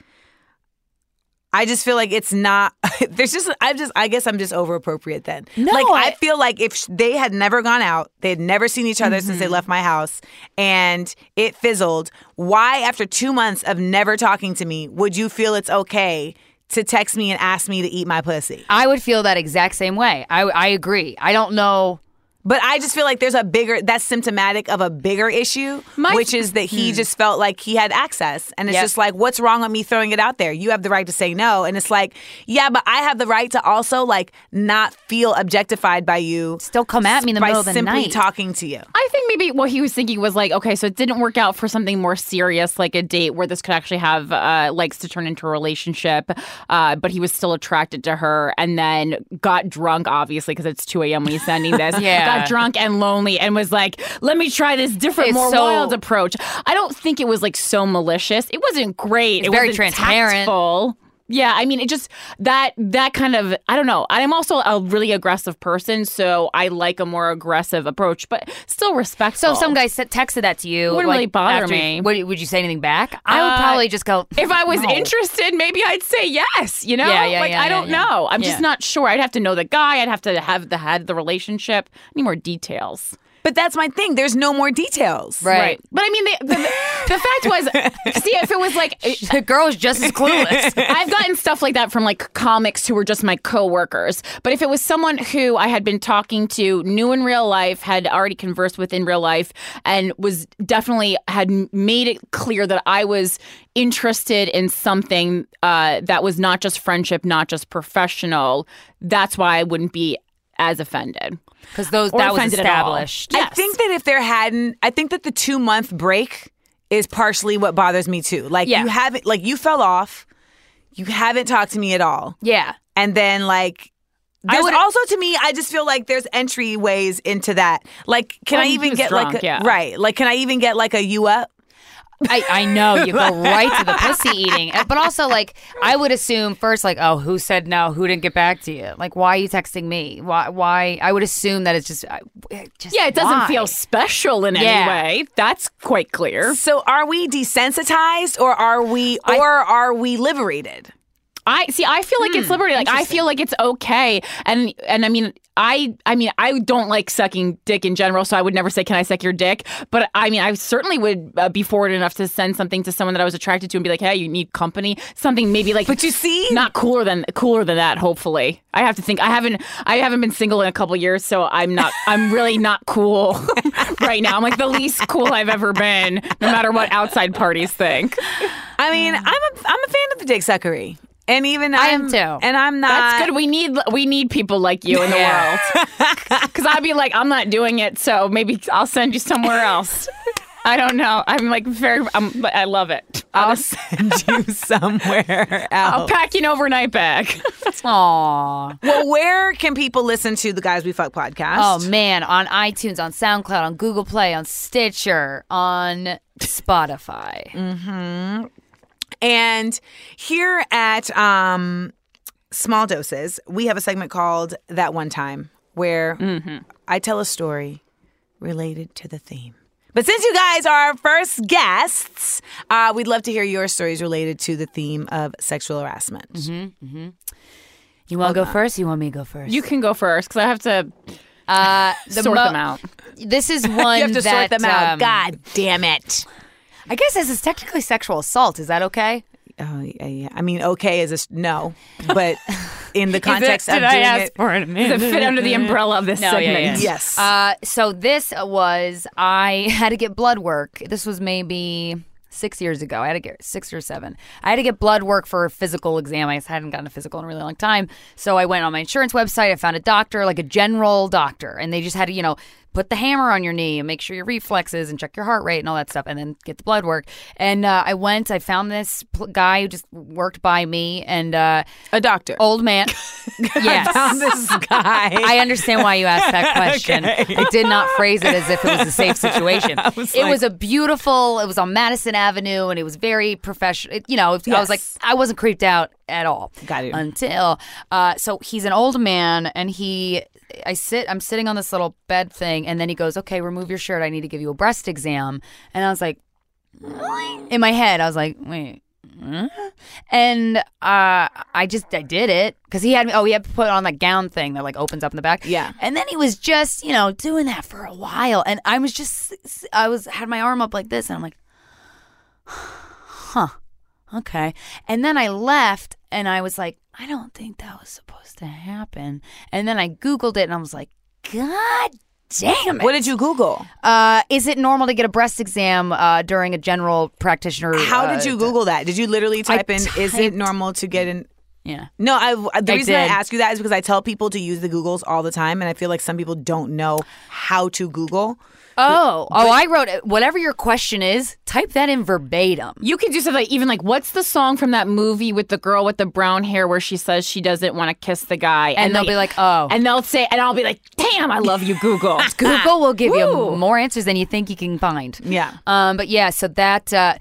I just feel like it's not. [LAUGHS] There's just. I just. I guess I'm just over appropriate then. No, like I, I- feel like if sh- they had never gone out, they had never seen each other since Mm-hmm. they left my house, and it fizzled. Why, after two months of never talking to me, would you feel it's okay to text me and ask me to eat my pussy? I would feel that exact same way. I I agree. I don't know. But I just feel like there's a bigger that's symptomatic of a bigger issue, My- which is that he just felt like he had access. And it's Yep. just like, what's wrong with me throwing it out there? You have the right to say no. And it's like, yeah, but I have the right to also like not feel objectified by you. Still come at me in the middle of the simply night. talking to you. I think maybe what he was thinking was like, okay, so it didn't work out for something more serious, like a date where this could actually have uh, legs to turn into a relationship. Uh, but he was still attracted to her, and then got drunk, obviously, because it's two a.m. when he's sending this. [LAUGHS] Yeah. Got drunk and lonely, and was like, "Let me try this different, It's more so- wild approach." I don't think it was like so malicious. It wasn't great. It's it very wasn't transparent. tactful. Yeah, I mean, it just that that kind of I don't know. I'm also a really aggressive person, so I like a more aggressive approach, but still respectful. So if some guy said, texted that to you, it Wouldn't like, really bother after- me. Would, would you say anything back? I would Uh, probably just go. if I was no. interested, maybe I'd say yes. You know, Yeah, yeah, like yeah, I don't know. I'm just not sure. I'd have to know the guy. I'd have to have the had the relationship. I need more details. But that's my thing. There's no more details. Right. But I mean, the, the, the fact was, [LAUGHS] see, if it was like. the girl's just as clueless. [LAUGHS] I've gotten stuff like that from like comics who were just my coworkers. But if it was someone who I had been talking to, knew in real life, had already conversed with in real life, and was definitely had made it clear that I was interested in something uh, that was not just friendship, not just professional, that's why I wouldn't be as offended. Because those that was offended at all. established. I think that if there hadn't, I think that the two month break is partially what bothers me too. Like Yeah. you haven't, like you fell off, you haven't talked to me at all, Yeah. and then like. There's would- also to me, I just feel like there's entryways into that. Like, can Well, I even was get like a, yeah. right? Like, can I even get like a you up? I, I know you go right to the pussy eating, but also like I would assume first like oh who said no who didn't get back to you like why are you texting me why why I would assume that it's just, just Yeah, it doesn't why? feel special in Yeah. any way. That's quite clear. So, are we desensitized, or are we, or are we liberated? I see. I feel like it's liberty. Like I feel like it's okay, and and I mean, I I mean, I don't like sucking dick in general, so I would never say, "Can I suck your dick?" But I mean, I certainly would uh, be forward enough to send something to someone that I was attracted to and be like, "Hey, you need company." Something maybe like, But you see- not cooler than cooler than that. Hopefully, I have to think. I haven't I haven't been single in a couple years, so I'm not. I'm really not cool [LAUGHS] right now. I'm like the least cool I've ever been, no matter what outside parties think. I mean, I'm a I'm a fan of the dick suckery, and even I am I'm- too. And I'm not. That's good. We need we need people like you in the world. [LAUGHS] Because I'd be like, I'm not doing it, so maybe I'll send you somewhere else. I don't know. I'm like very. I'm, but I love it. I'll [LAUGHS] send you [LAUGHS] somewhere I'll pack you an overnight bag. Aw. well, where can people listen to the Guys We Fuck podcast? Oh man, on iTunes, on SoundCloud, on Google Play, on Stitcher, on Spotify. Mm-hmm. And here at um, Small Doses, we have a segment called That One Time where I tell a story related to the theme. But since you guys are our first guests, uh, we'd love to hear your stories related to the theme of sexual harassment. mm-hmm You want to go first? You want me to go first? You can go first because I have to uh, the sort mo- them out. This is one [LAUGHS] You have to that sort them out. um, God damn it. I guess this is technically sexual assault. Is that okay? Oh, yeah, yeah. I mean, okay is a s- no, but in the [LAUGHS] context of doing it, for it? [LAUGHS] Does it fit under the umbrella of this No, yeah, segment? yeah. yes. Uh, so this was I had to get blood work. This was maybe six years ago. I had to get six or seven. I had to get blood work for a physical exam. I just hadn't gotten a physical in a really long time. So I went on my insurance website. I found a doctor, like a general doctor, and they just had to, you know, put the hammer on your knee and make sure your reflexes and check your heart rate and all that stuff, and then get the blood work. And uh, I went. I found this pl- guy who just worked by me, and uh, a doctor. old man. [LAUGHS] yes. I found this guy. I understand why you asked that [LAUGHS] question. I did not phrase it as if it was a safe situation. [LAUGHS] was it like- was a beautiful. It was on Madison Avenue, and it was very professional. You know, I was like, I wasn't creeped out at all. Got it. Until, uh, so he's an old man, and he, I sit, I'm sitting on this little bed thing, and then he goes, "Okay, remove your shirt. I need to give you a breast exam." And I was like, in my head, I was like, wait. And uh, I just I did it because he had me. Oh, he had to put on that gown thing that like opens up in the back. Yeah. And then he was just you know doing that for a while, and I was just I was had my arm up like this, and I'm like, huh, okay. And then I left, and I was like, I don't think that was supposed to happen. And then I googled it, and I was like, God damn it! what did you Google? Uh, is it normal to get a breast exam uh, during a general practitioner? How uh, did you Google that? Did you literally type in, is it normal to get an. Yeah. No, I, the I reason I ask you that is because I tell people to use the Googles all the time, and I feel like some people don't know how to Google. Oh, oh! I wrote it. Whatever your question is, type that in verbatim. You could do something like, even like, what's the song from that movie with the girl with the brown hair where she says she doesn't want to kiss the guy? And they'll be like, oh. And they'll say, and I'll be like, damn, I love you, Google. [LAUGHS] Google will give you more answers than you think you can find. Yeah. Um, but yeah, so that, uh,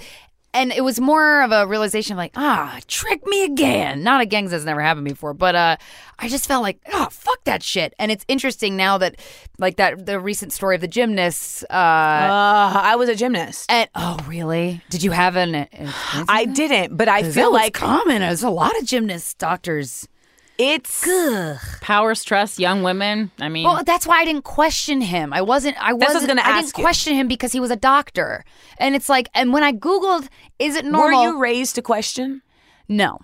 and it was more of a realization of like, ah, trick me again. Not again, 'cause that's never happened before. But uh, I just felt like, oh, fuck that shit. And it's interesting now that, like that, the recent story of the gymnasts. Uh, Uh, I was a gymnast. and oh, really? Did you have an? an I didn't, but I feel like common. There's a lot of gymnasts, doctors. It's. Power stress, young women. I mean, Well, that's why I didn't question him. I wasn't. I what I was wasn't. gonna I ask didn't you. question him because he was a doctor, and it's like, and when I googled, is it normal? Were you raised to question? No.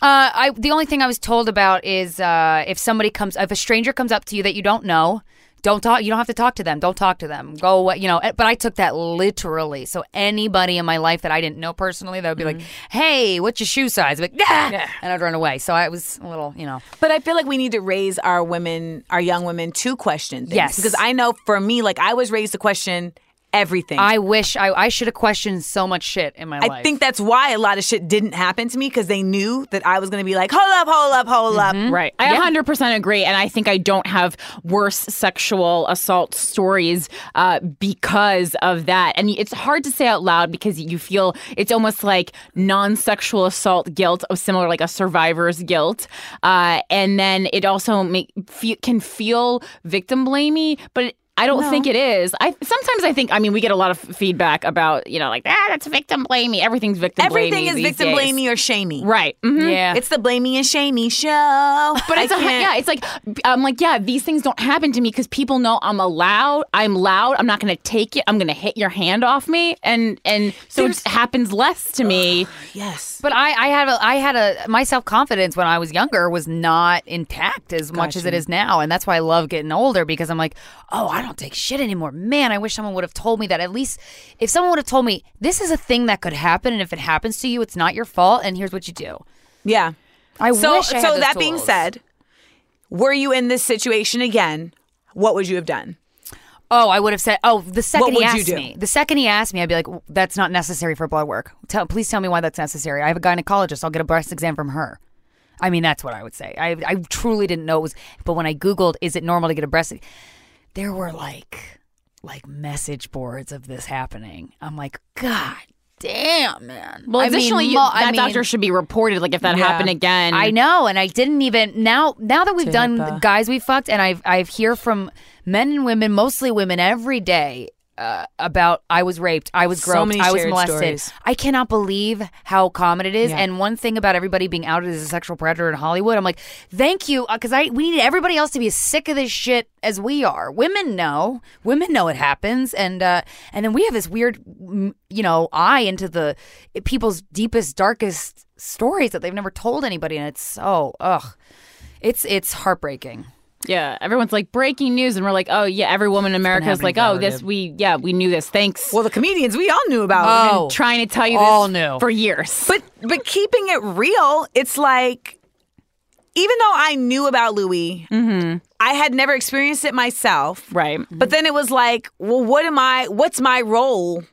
Uh, I the only thing I was told about is uh, if somebody comes, if a stranger comes up to you that you don't know, don't talk. You don't have to talk to them. Don't talk to them. Go away. You know. eh, But I took that literally. So anybody in my life that I didn't know personally, that would be like, Mm-hmm. "Hey, what's your shoe size?" I'd like, "Ah," and I'd run away. So I was a little, you know. But I feel like we need to raise our women, our young women, to question things. Yes. Because I know for me, like I was raised to question everything. I wish I, I should have questioned so much shit in my life. I think that's why a lot of shit didn't happen to me because they knew that I was going to be like, hold up, hold up, hold up. Right. I 100% agree. And I think I don't have worse sexual assault stories uh, because of that. And it's hard to say out loud because you feel it's almost like non sexual assault guilt, or similar like a survivor's guilt. Uh, and then it also make, fe- can feel victim blamey, but it, I don't think it is. I sometimes I think I mean we get a lot of feedback about you know like ah that's victim blaming. Everything's victim Everything blaming is victim days. blaming or shamey. Right. mhm. Yeah. It's the blaming and shamey show. But it's I a, can't- yeah, it's like I'm like yeah, these things don't happen to me because people know I'm allowed. I'm loud. I'm not going to take it. I'm going to hit your hand off me, and and so it happens less to me. yes. But I, I had a, I had a, my self confidence when I was younger was not intact as much as it is now, and that's why I love getting older because I'm like, oh, I don't take shit anymore. Man, I wish someone would have told me that. At least, if someone would have told me this is a thing that could happen, and if it happens to you, it's not your fault, and here's what you do. Yeah. I So wish I so that being said, were you in this situation again? What would you have done? Oh, I would have said, oh, the second he asked me, the second he asked me, I'd be like, that's not necessary for blood work. Tell, please tell me why that's necessary. I have a gynecologist. I'll get a breast exam from her. I mean, that's what I would say. I, I truly didn't know it was, but when I Googled, is it normal to get a breast? There were like, like message boards of this happening. I'm like, God damn, man. Well, I mean, additionally, you, mo- that I mean, doctor should be reported. Like if that Yeah. happened again, I know, and I didn't even now. Now that we've done guys we fucked, and I've I've hear from men and women, mostly women, every day uh, about I was raped, I was So groped, I was molested. stories. I cannot believe how common it is. Yeah. And one thing about everybody being outed as a sexual predator in Hollywood, I'm like, thank you, because I we need everybody else to be as sick of this shit as we are. Women know, women know it happens, and uh, and then we have this weird, you know, eye into the people's deepest, darkest stories that they've never told anybody, and it's so ugh, it's it's heartbreaking. Yeah, everyone's like breaking news, and we're like, oh yeah, every woman in America is like, oh, this we yeah we knew this. Thanks. Well, the comedians we all knew about. Oh. Trying to tell you all this knew. for years. But but keeping it real, it's like even though I knew about Louis, mm-hmm. I had never experienced it myself. right. But then it was like, well, what am I? What's my role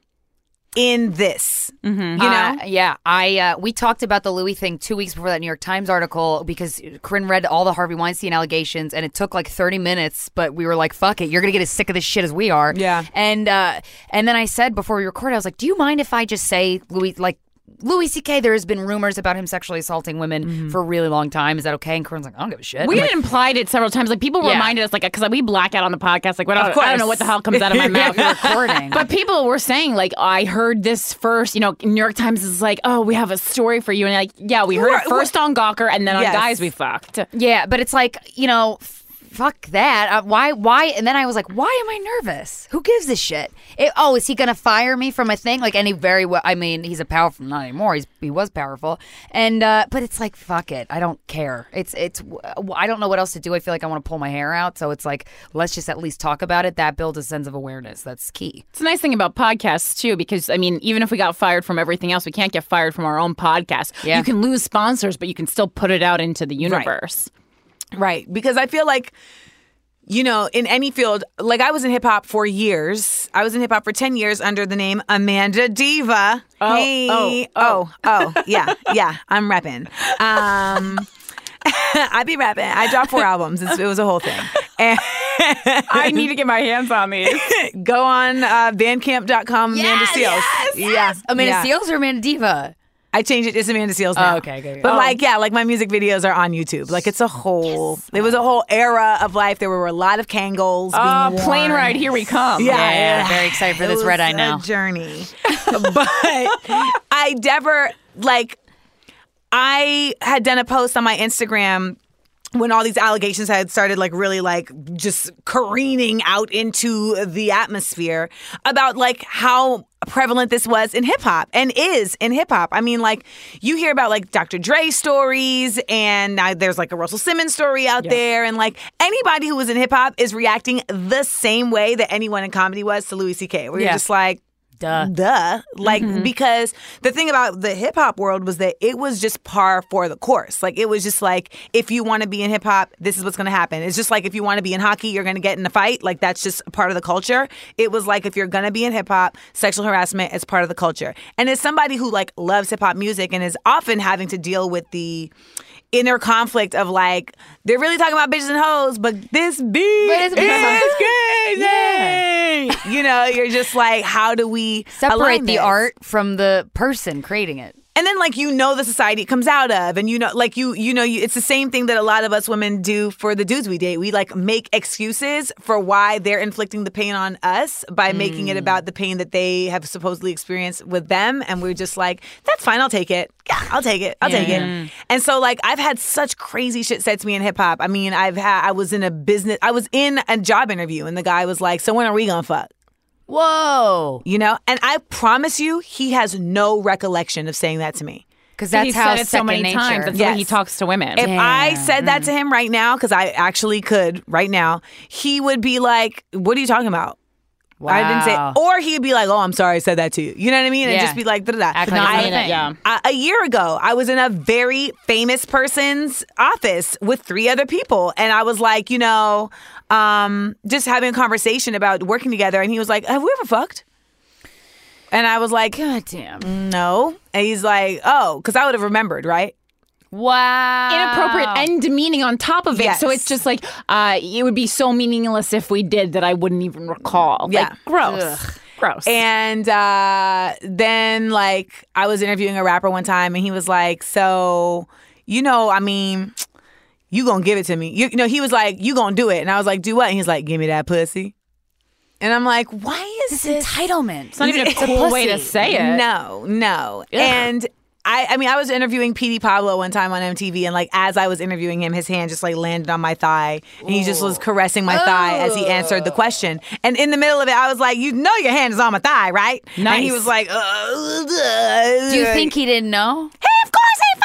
in this? You know? Uh, yeah, I uh, we talked about the Louis thing two weeks before that New York Times article because Corinne read all the Harvey Weinstein allegations and it took like thirty minutes, but we were like, "Fuck it, you're gonna get as sick of this shit as we are." Yeah. and uh, and then I said before we recorded, I was like, "Do you mind if I just say Louis like?" Louis C.K. There has been rumors about him sexually assaulting women mm-hmm. for a really long time. Is that okay? And Corinne's like, I don't give a shit. We had like, implied it several times. Like people Yeah. reminded us, like because we black out on the podcast. Like what? I, don't know what the hell comes out of my [LAUGHS] mouth. recording. But people were saying, like, I heard this first. You know, New York Times is like, oh, we have a story for you, and like, yeah, we heard it first on Gawker, and then on Yes. Guys We Fucked. Yeah, but it's like you know, fuck that. Uh, why? Why? And then I was like, why am I nervous? Who gives a shit? It, oh, is he gonna fire me from a thing? Like any very well. I mean, he's a powerful. Not anymore. He's he was powerful. And uh, but it's like fuck it. I don't care. It's it's. I don't know what else to do. I feel like I want to pull my hair out. So it's like let's just at least talk about it. That builds a sense of awareness. That's key. It's a nice thing about podcasts too, because I mean, even if we got fired from everything else, we can't get fired from our own podcast. Yeah. You can lose sponsors, but you can still put it out into the universe. Right. Because I feel like, you know, in any field, like I was in hip hop for years. I was in hip hop for 10 years under the name Amanda Diva. Oh, hey. oh, oh, oh, yeah, yeah. I'm repping. Um, [LAUGHS] I be rapping. I dropped four albums. It's, it was a whole thing. And [LAUGHS] I need to get my hands on these. go on uh, bandcamp.com, Amanda Seales. yes, Yeah. yes. Amanda yeah. Seals or Amanda Diva? I changed it. It's Amanda Seales now. Oh, okay, okay. But Oh. like, yeah, like my music videos are on YouTube. Like it's a whole. It was a whole era of life. There were a lot of. Uh, being plane ride, here we come. Yeah, Yeah, very excited for It this red eye a now. journey, but [LAUGHS] I never like. I had done a post on my Instagram when all these allegations had started like really like just careening out into the atmosphere about like how prevalent this was in hip hop and is in hip hop. I mean like you hear about like Dr. Dre stories and now there's like a Russell Simmons story out there and like anybody who was in hip hop is reacting the same way that anyone in comedy was to Louis CK. Where you're Yeah. just like Duh. duh. Like mm-hmm. because the thing about the hip hop world was that it was just par for the course. Like it was just like if you want to be in hip hop this is what's going to happen. It's just like if you want to be in hockey you're going to get in a fight. Like that's just part of the culture. It was like if you're going to be in hip hop sexual harassment is part of the culture. And as somebody who like loves hip hop music and is often having to deal with the inner conflict of like they're really talking about bitches and hoes but this beat But it's- is [LAUGHS] crazy. You know you're just like how do we Separate the art from the person creating it. And then like you know the society it comes out of and you know like you you know you, it's the same thing that a lot of us women do for the dudes we date. We like make excuses for why they're inflicting the pain on us by making it mm. about the pain that they have supposedly experienced with them and we're just like that's fine i'll take it. Yeah i'll take it. I'll take it. And so like i've had such crazy shit said to me in hip-hop i mean i've had i was in a business i was in a job interview and the guy was like so when are we gonna fuck Whoa. you know and i promise you he has no recollection of saying that to me Because that's He's how said it so many nature. times. That's the way he talks to women. If I said that to him right now, because I actually could right now, he would be like, "What are you talking about?" I didn't say, Wow. or he'd be like, "Oh, I'm sorry, I said that to you." You know what I mean? And Yeah. just be like, da da da. Act like Not it's not a thing. yeah. A, a year ago, I was in a very famous person's office with three other people, and I was like, you know, um, just having a conversation about working together, and he was like, "Have we ever fucked?" And I was like, God damn. "No," and he's like, "Oh," because I would have remembered, right? Wow. Inappropriate and demeaning on top of it. So it's just like uh, it would be so meaningless if we did that I wouldn't even recall. Yeah. Like, gross. Gross. And uh, then, like, I was interviewing a rapper one time, and he was like, "So, you know, I mean, you gonna give it to me? You, you know?" He was like, "You gonna do it?" And I was like, "Do what?" And he's like, "Give me that pussy." And I'm like, "Why is This entitlement. it's not even a cool way to say it. No, no. And I, I mean, I was interviewing Petey Pablo one time on MTV, and like as I was interviewing him, his hand just like landed on my thigh, and he just was caressing my thigh as he answered the question. And in the middle of it, I was like, "You know, your hand is on my thigh, right?" And he was like, uh, Do you think he didn't know? Hey, of course he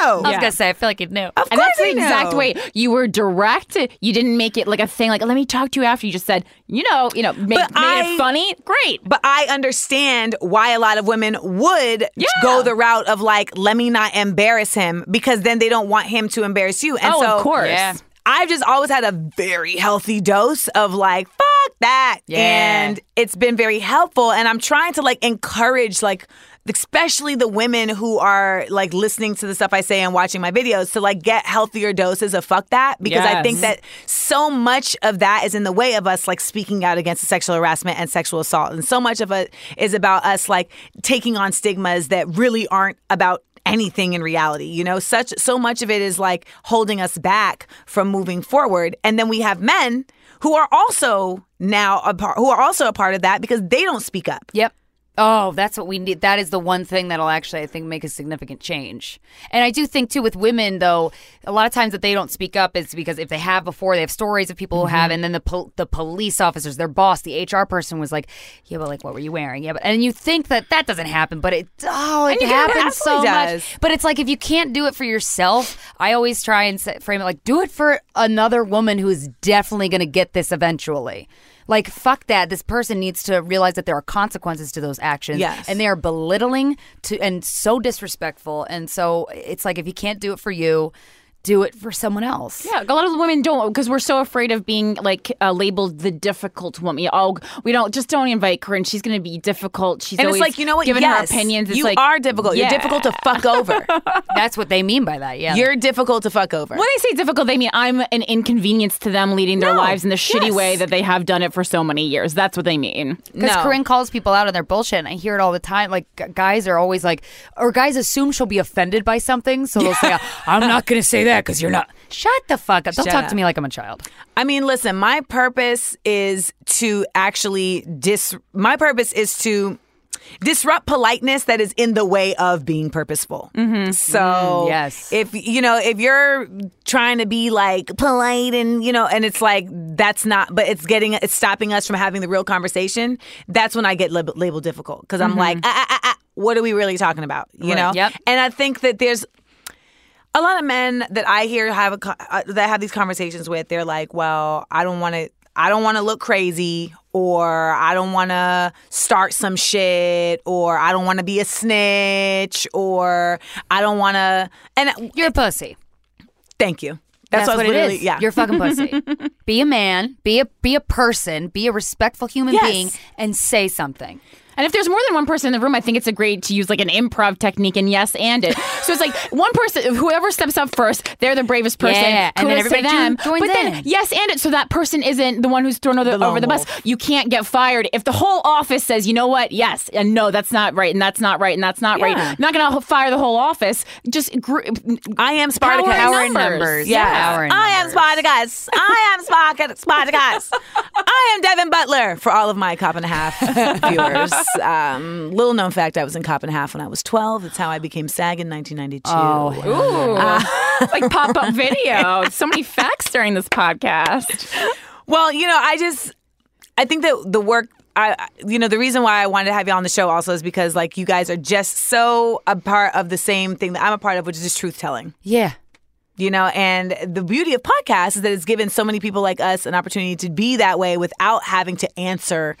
fucking knew. I was Yeah. gonna say, I feel like he'd knew. Of And that's course the he exact knew. way you were direct. You didn't make it like a thing. Like, let me talk to you after. You just said, you know, you know, make, But made I- it funny. Great. But I understand why a lot of women would Yeah. go the route of like, let me not embarrass him because then they don't want him to embarrass you. And oh, so of course. Yeah. I've just always had a very healthy dose of like, fuck that. Yeah. And it's been very helpful. And I'm trying to like encourage like especially the women who are like listening to the stuff I say and watching my videos to like get healthier doses of fuck that because I think that so much of that is in the way of us like speaking out against sexual harassment and sexual assault and so much of it is about us like taking on stigmas that really aren't about anything in reality you know? Such so much of it is like holding us back from moving forward and then we have men who are also now a part who are also a part of that because they don't speak up. Yep. Oh, that's what we need. That is the one thing that'll actually, I think, make a significant change. And I do think too with women, though, a lot of times that they don't speak up is because if they have before, they have stories of people who have, and then the pol- the police officers, their boss, the HR person was like, "Yeah, but like, what were you wearing?" Yeah, but and you think that that doesn't happen, but it oh, it you get- it happens so absolutely much. But it's like if you can't do it for yourself, I always try and set, frame it like, do it for another woman who is definitely going to get this eventually. Like fuck that. This person needs to realize that there are consequences to those actions, Yes. and they are belittling to and so disrespectful. And so it's like if you can't do it for you, do it for someone else. Yeah, a lot of women don't because we're so afraid of being like uh, labeled the difficult woman. Oh, we don't just don't invite her, and she's going to be difficult. She's and it's always like you know what giving yes, her opinions. It's you like are difficult Yeah. you're difficult to fuck over [LAUGHS] That's what they mean by that. Yeah. you're difficult to fuck over When they say difficult, they mean I'm an inconvenience to them leading their No, lives in the shitty yes. way that they have done it for so many years. That's what they mean. Because No. Corinne calls people out on their bullshit, and I hear it all the time. Like guys are always like, or guys assume she'll be offended by something, so they'll say, [LAUGHS] "I'm not going to say that because you're not." Shut the fuck up! Don't Shut talk up. to me like I'm a child. I mean, listen, my purpose is to actually dis my purpose is to disrupt politeness that is in the way of being purposeful. So Mm, yes. if you know, if you're trying to be like polite and you know, and it's like that's not but it's getting it's stopping us from having the real conversation, that's when I get lab- labeled difficult because I'm like, ah, ah, ah, ah, what are we really talking about? You Right. know? Yep. And I think that there's a lot of men that I hear have a uh, that have these conversations with, they're like, "Well, I don't want to. I don't want to look crazy, or I don't want to start some shit, or I don't want to be a snitch, or I don't want to." And You're a pussy. thank you. That's, That's, what, what it is. Yeah, You're a fucking pussy. [LAUGHS] be a man. Be a be a person. Be a respectful human Yes. being, and say something. And if there's more than one person in the room, I think it's a great to use like an improv technique and yes and it. [LAUGHS] So it's like one person, whoever steps up first, they're the bravest person. Yeah, and then everybody them. joins but then in. yes and it, so that person isn't the one who's thrown over, The lone over the bus. You can't get fired if the whole office says, you know what, yes and no, that's not right, and that's not right, and that's not Yeah. right. I'm not going to fire the whole office. Just gr- I am Spartacus. Power in numbers. Yeah. Power in I am numbers. Spartacus. I am Spartacus. Spartacus. [LAUGHS] I am Devon Butler for all of my Cop and a Half [LAUGHS] viewers. Um, little known fact, I was in Cop and a Half when I was 12. That's how I became SAG in 1992. Oh, Ooh, it's like pop up [LAUGHS] video. So many facts during this podcast. Well, you know, I just I think that the work I I- you know the reason why I wanted to have you on the show also is because like you guys are just so a part of the same thing that I'm a part of, which is just truth telling. Yeah. You know, and the beauty of podcasts is that it's given so many people like us an opportunity to be that way without having to answer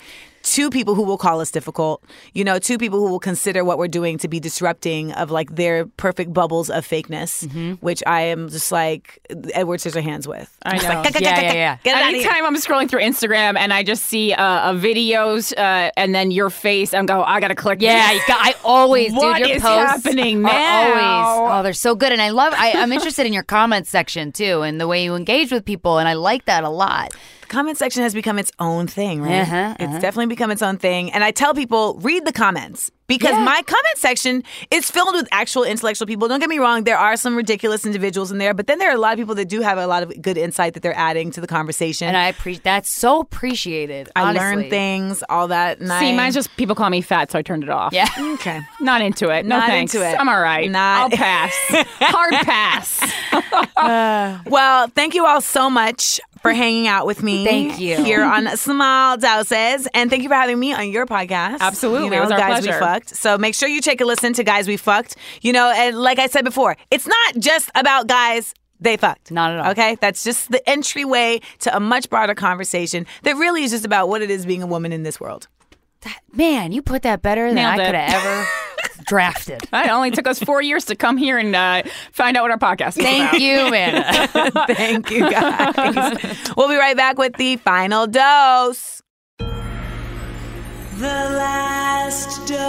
to people who will call us difficult, you know, to people who will consider what we're doing to be disrupting of like their perfect bubbles of fakeness, which I am just like Edward Scissorhands with. I Just know. like, Yeah, yeah, yeah. Get it out of here. Anytime I'm scrolling through Instagram and I just see uh, a videos uh, and then your face, I'm go, I gotta click. Yeah, you got, I always What dude. Your is posts happening are now? Always, oh, they're so good, and I love. I, I'm interested in your comments section too, and the way you engage with people, and I like that a lot. Comment section has become its own thing, right? Uh-huh, It's definitely become its own thing. And I tell people, read the comments because my comment section is filled with actual intellectual people. Don't get me wrong, there are some ridiculous individuals in there, but then there are a lot of people that do have a lot of good insight that they're adding to the conversation. And I appreciate that's so appreciated. I honestly. learn things, all that. And See, I, mine's just people call me fat, so I turned it off. Yeah. [LAUGHS] okay. Not into it. No Not thanks. into it. I'm all right. Not- I'll pass. [LAUGHS] Hard pass. [LAUGHS] Uh, well, thank you all so much for hanging out with me. Thank you. Here on Small Doses. And thank you for having me on your podcast. Absolutely. You know, It was our Guys We pleasure. Fucked. So make sure you take a listen to Guys We Fucked. You know, and like I said before, it's not just about guys. They fucked. Not at all. Okay? That's just the entryway to a much broader conversation that really is just about what it is being a woman in this world. Man, you put that better than Nailed I could have ever [LAUGHS] drafted. It only took us four years to come here and uh, find out what our podcast is Thank about. you, man. [LAUGHS] Thank you, guys. we'll be right back with the final dose. The last dose.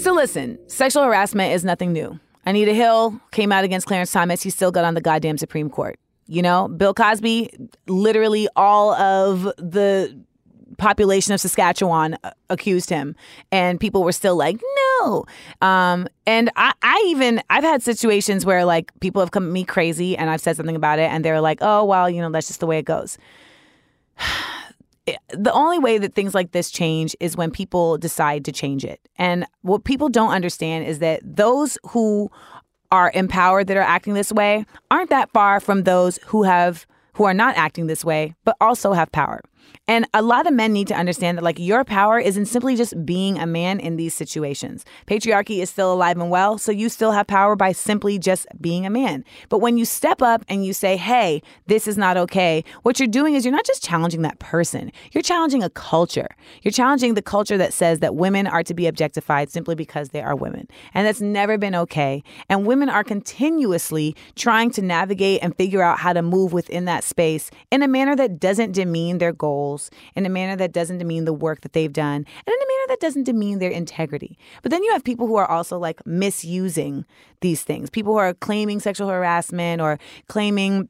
So listen, sexual harassment is nothing new. Anita Hill came out against Clarence Thomas. He still got on the goddamn Supreme Court. You know, Bill Cosby, literally all of the population of Saskatchewan uh, accused him, and people were still like, no. Um, and I, I even I've had situations where like people have come me crazy, and I've said something about it, and they're like, oh well, you know, that's just the way it goes. [SIGHS] Eh, the only way that things like this change is when people decide to change it. And what people don't understand is that those who are empowered that are acting this way aren't that far from those who have who are not acting this way but also have power. And a lot of men need to understand that like your power isn't simply just being a man in these situations. Patriarchy is still alive and well, so you still have power by simply just being a man. But when you step up and you say, "Hey, this is not okay." What you're doing is you're not just challenging that person. You're challenging a culture. You're challenging the culture that says that women are to be objectified simply because they are women. And that's never been okay. And women are continuously trying to navigate and figure out how to move within that space in a manner that doesn't demean their goals, in a manner that doesn't demean the work that they've done, and in a manner that doesn't demean their integrity. But then you have people who are also like misusing these things. People who are claiming sexual harassment or claiming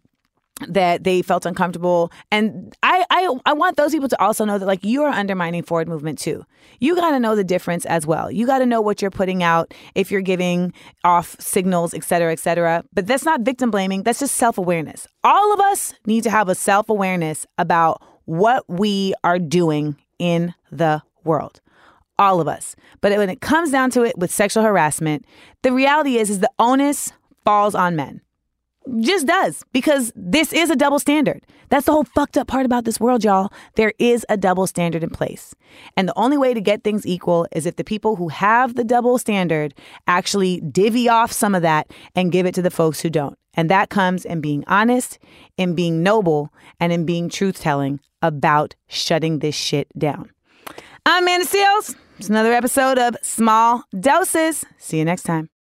that they felt uncomfortable. And I, I i want those people to also know that like you are undermining forward movement too. You got to know the difference as well. You got to know what you're putting out if you're giving off signals et cetera et cetera. But that's not victim blaming. That's just self-awareness. All of us need to have a self-awareness about what we are doing in the world all of us but when it comes down to it with sexual harassment the reality is is the onus falls on men just does because this is a double standard. That's the whole fucked up part about this world, y'all. There is a double standard in place. And the only way to get things equal is if the people who have the double standard actually divvy off some of that and give it to the folks who don't. And that comes in being honest, in being noble, and in being truth telling about shutting this shit down. I'm Amanda Seales. It's another episode of Small Doses. See you next time.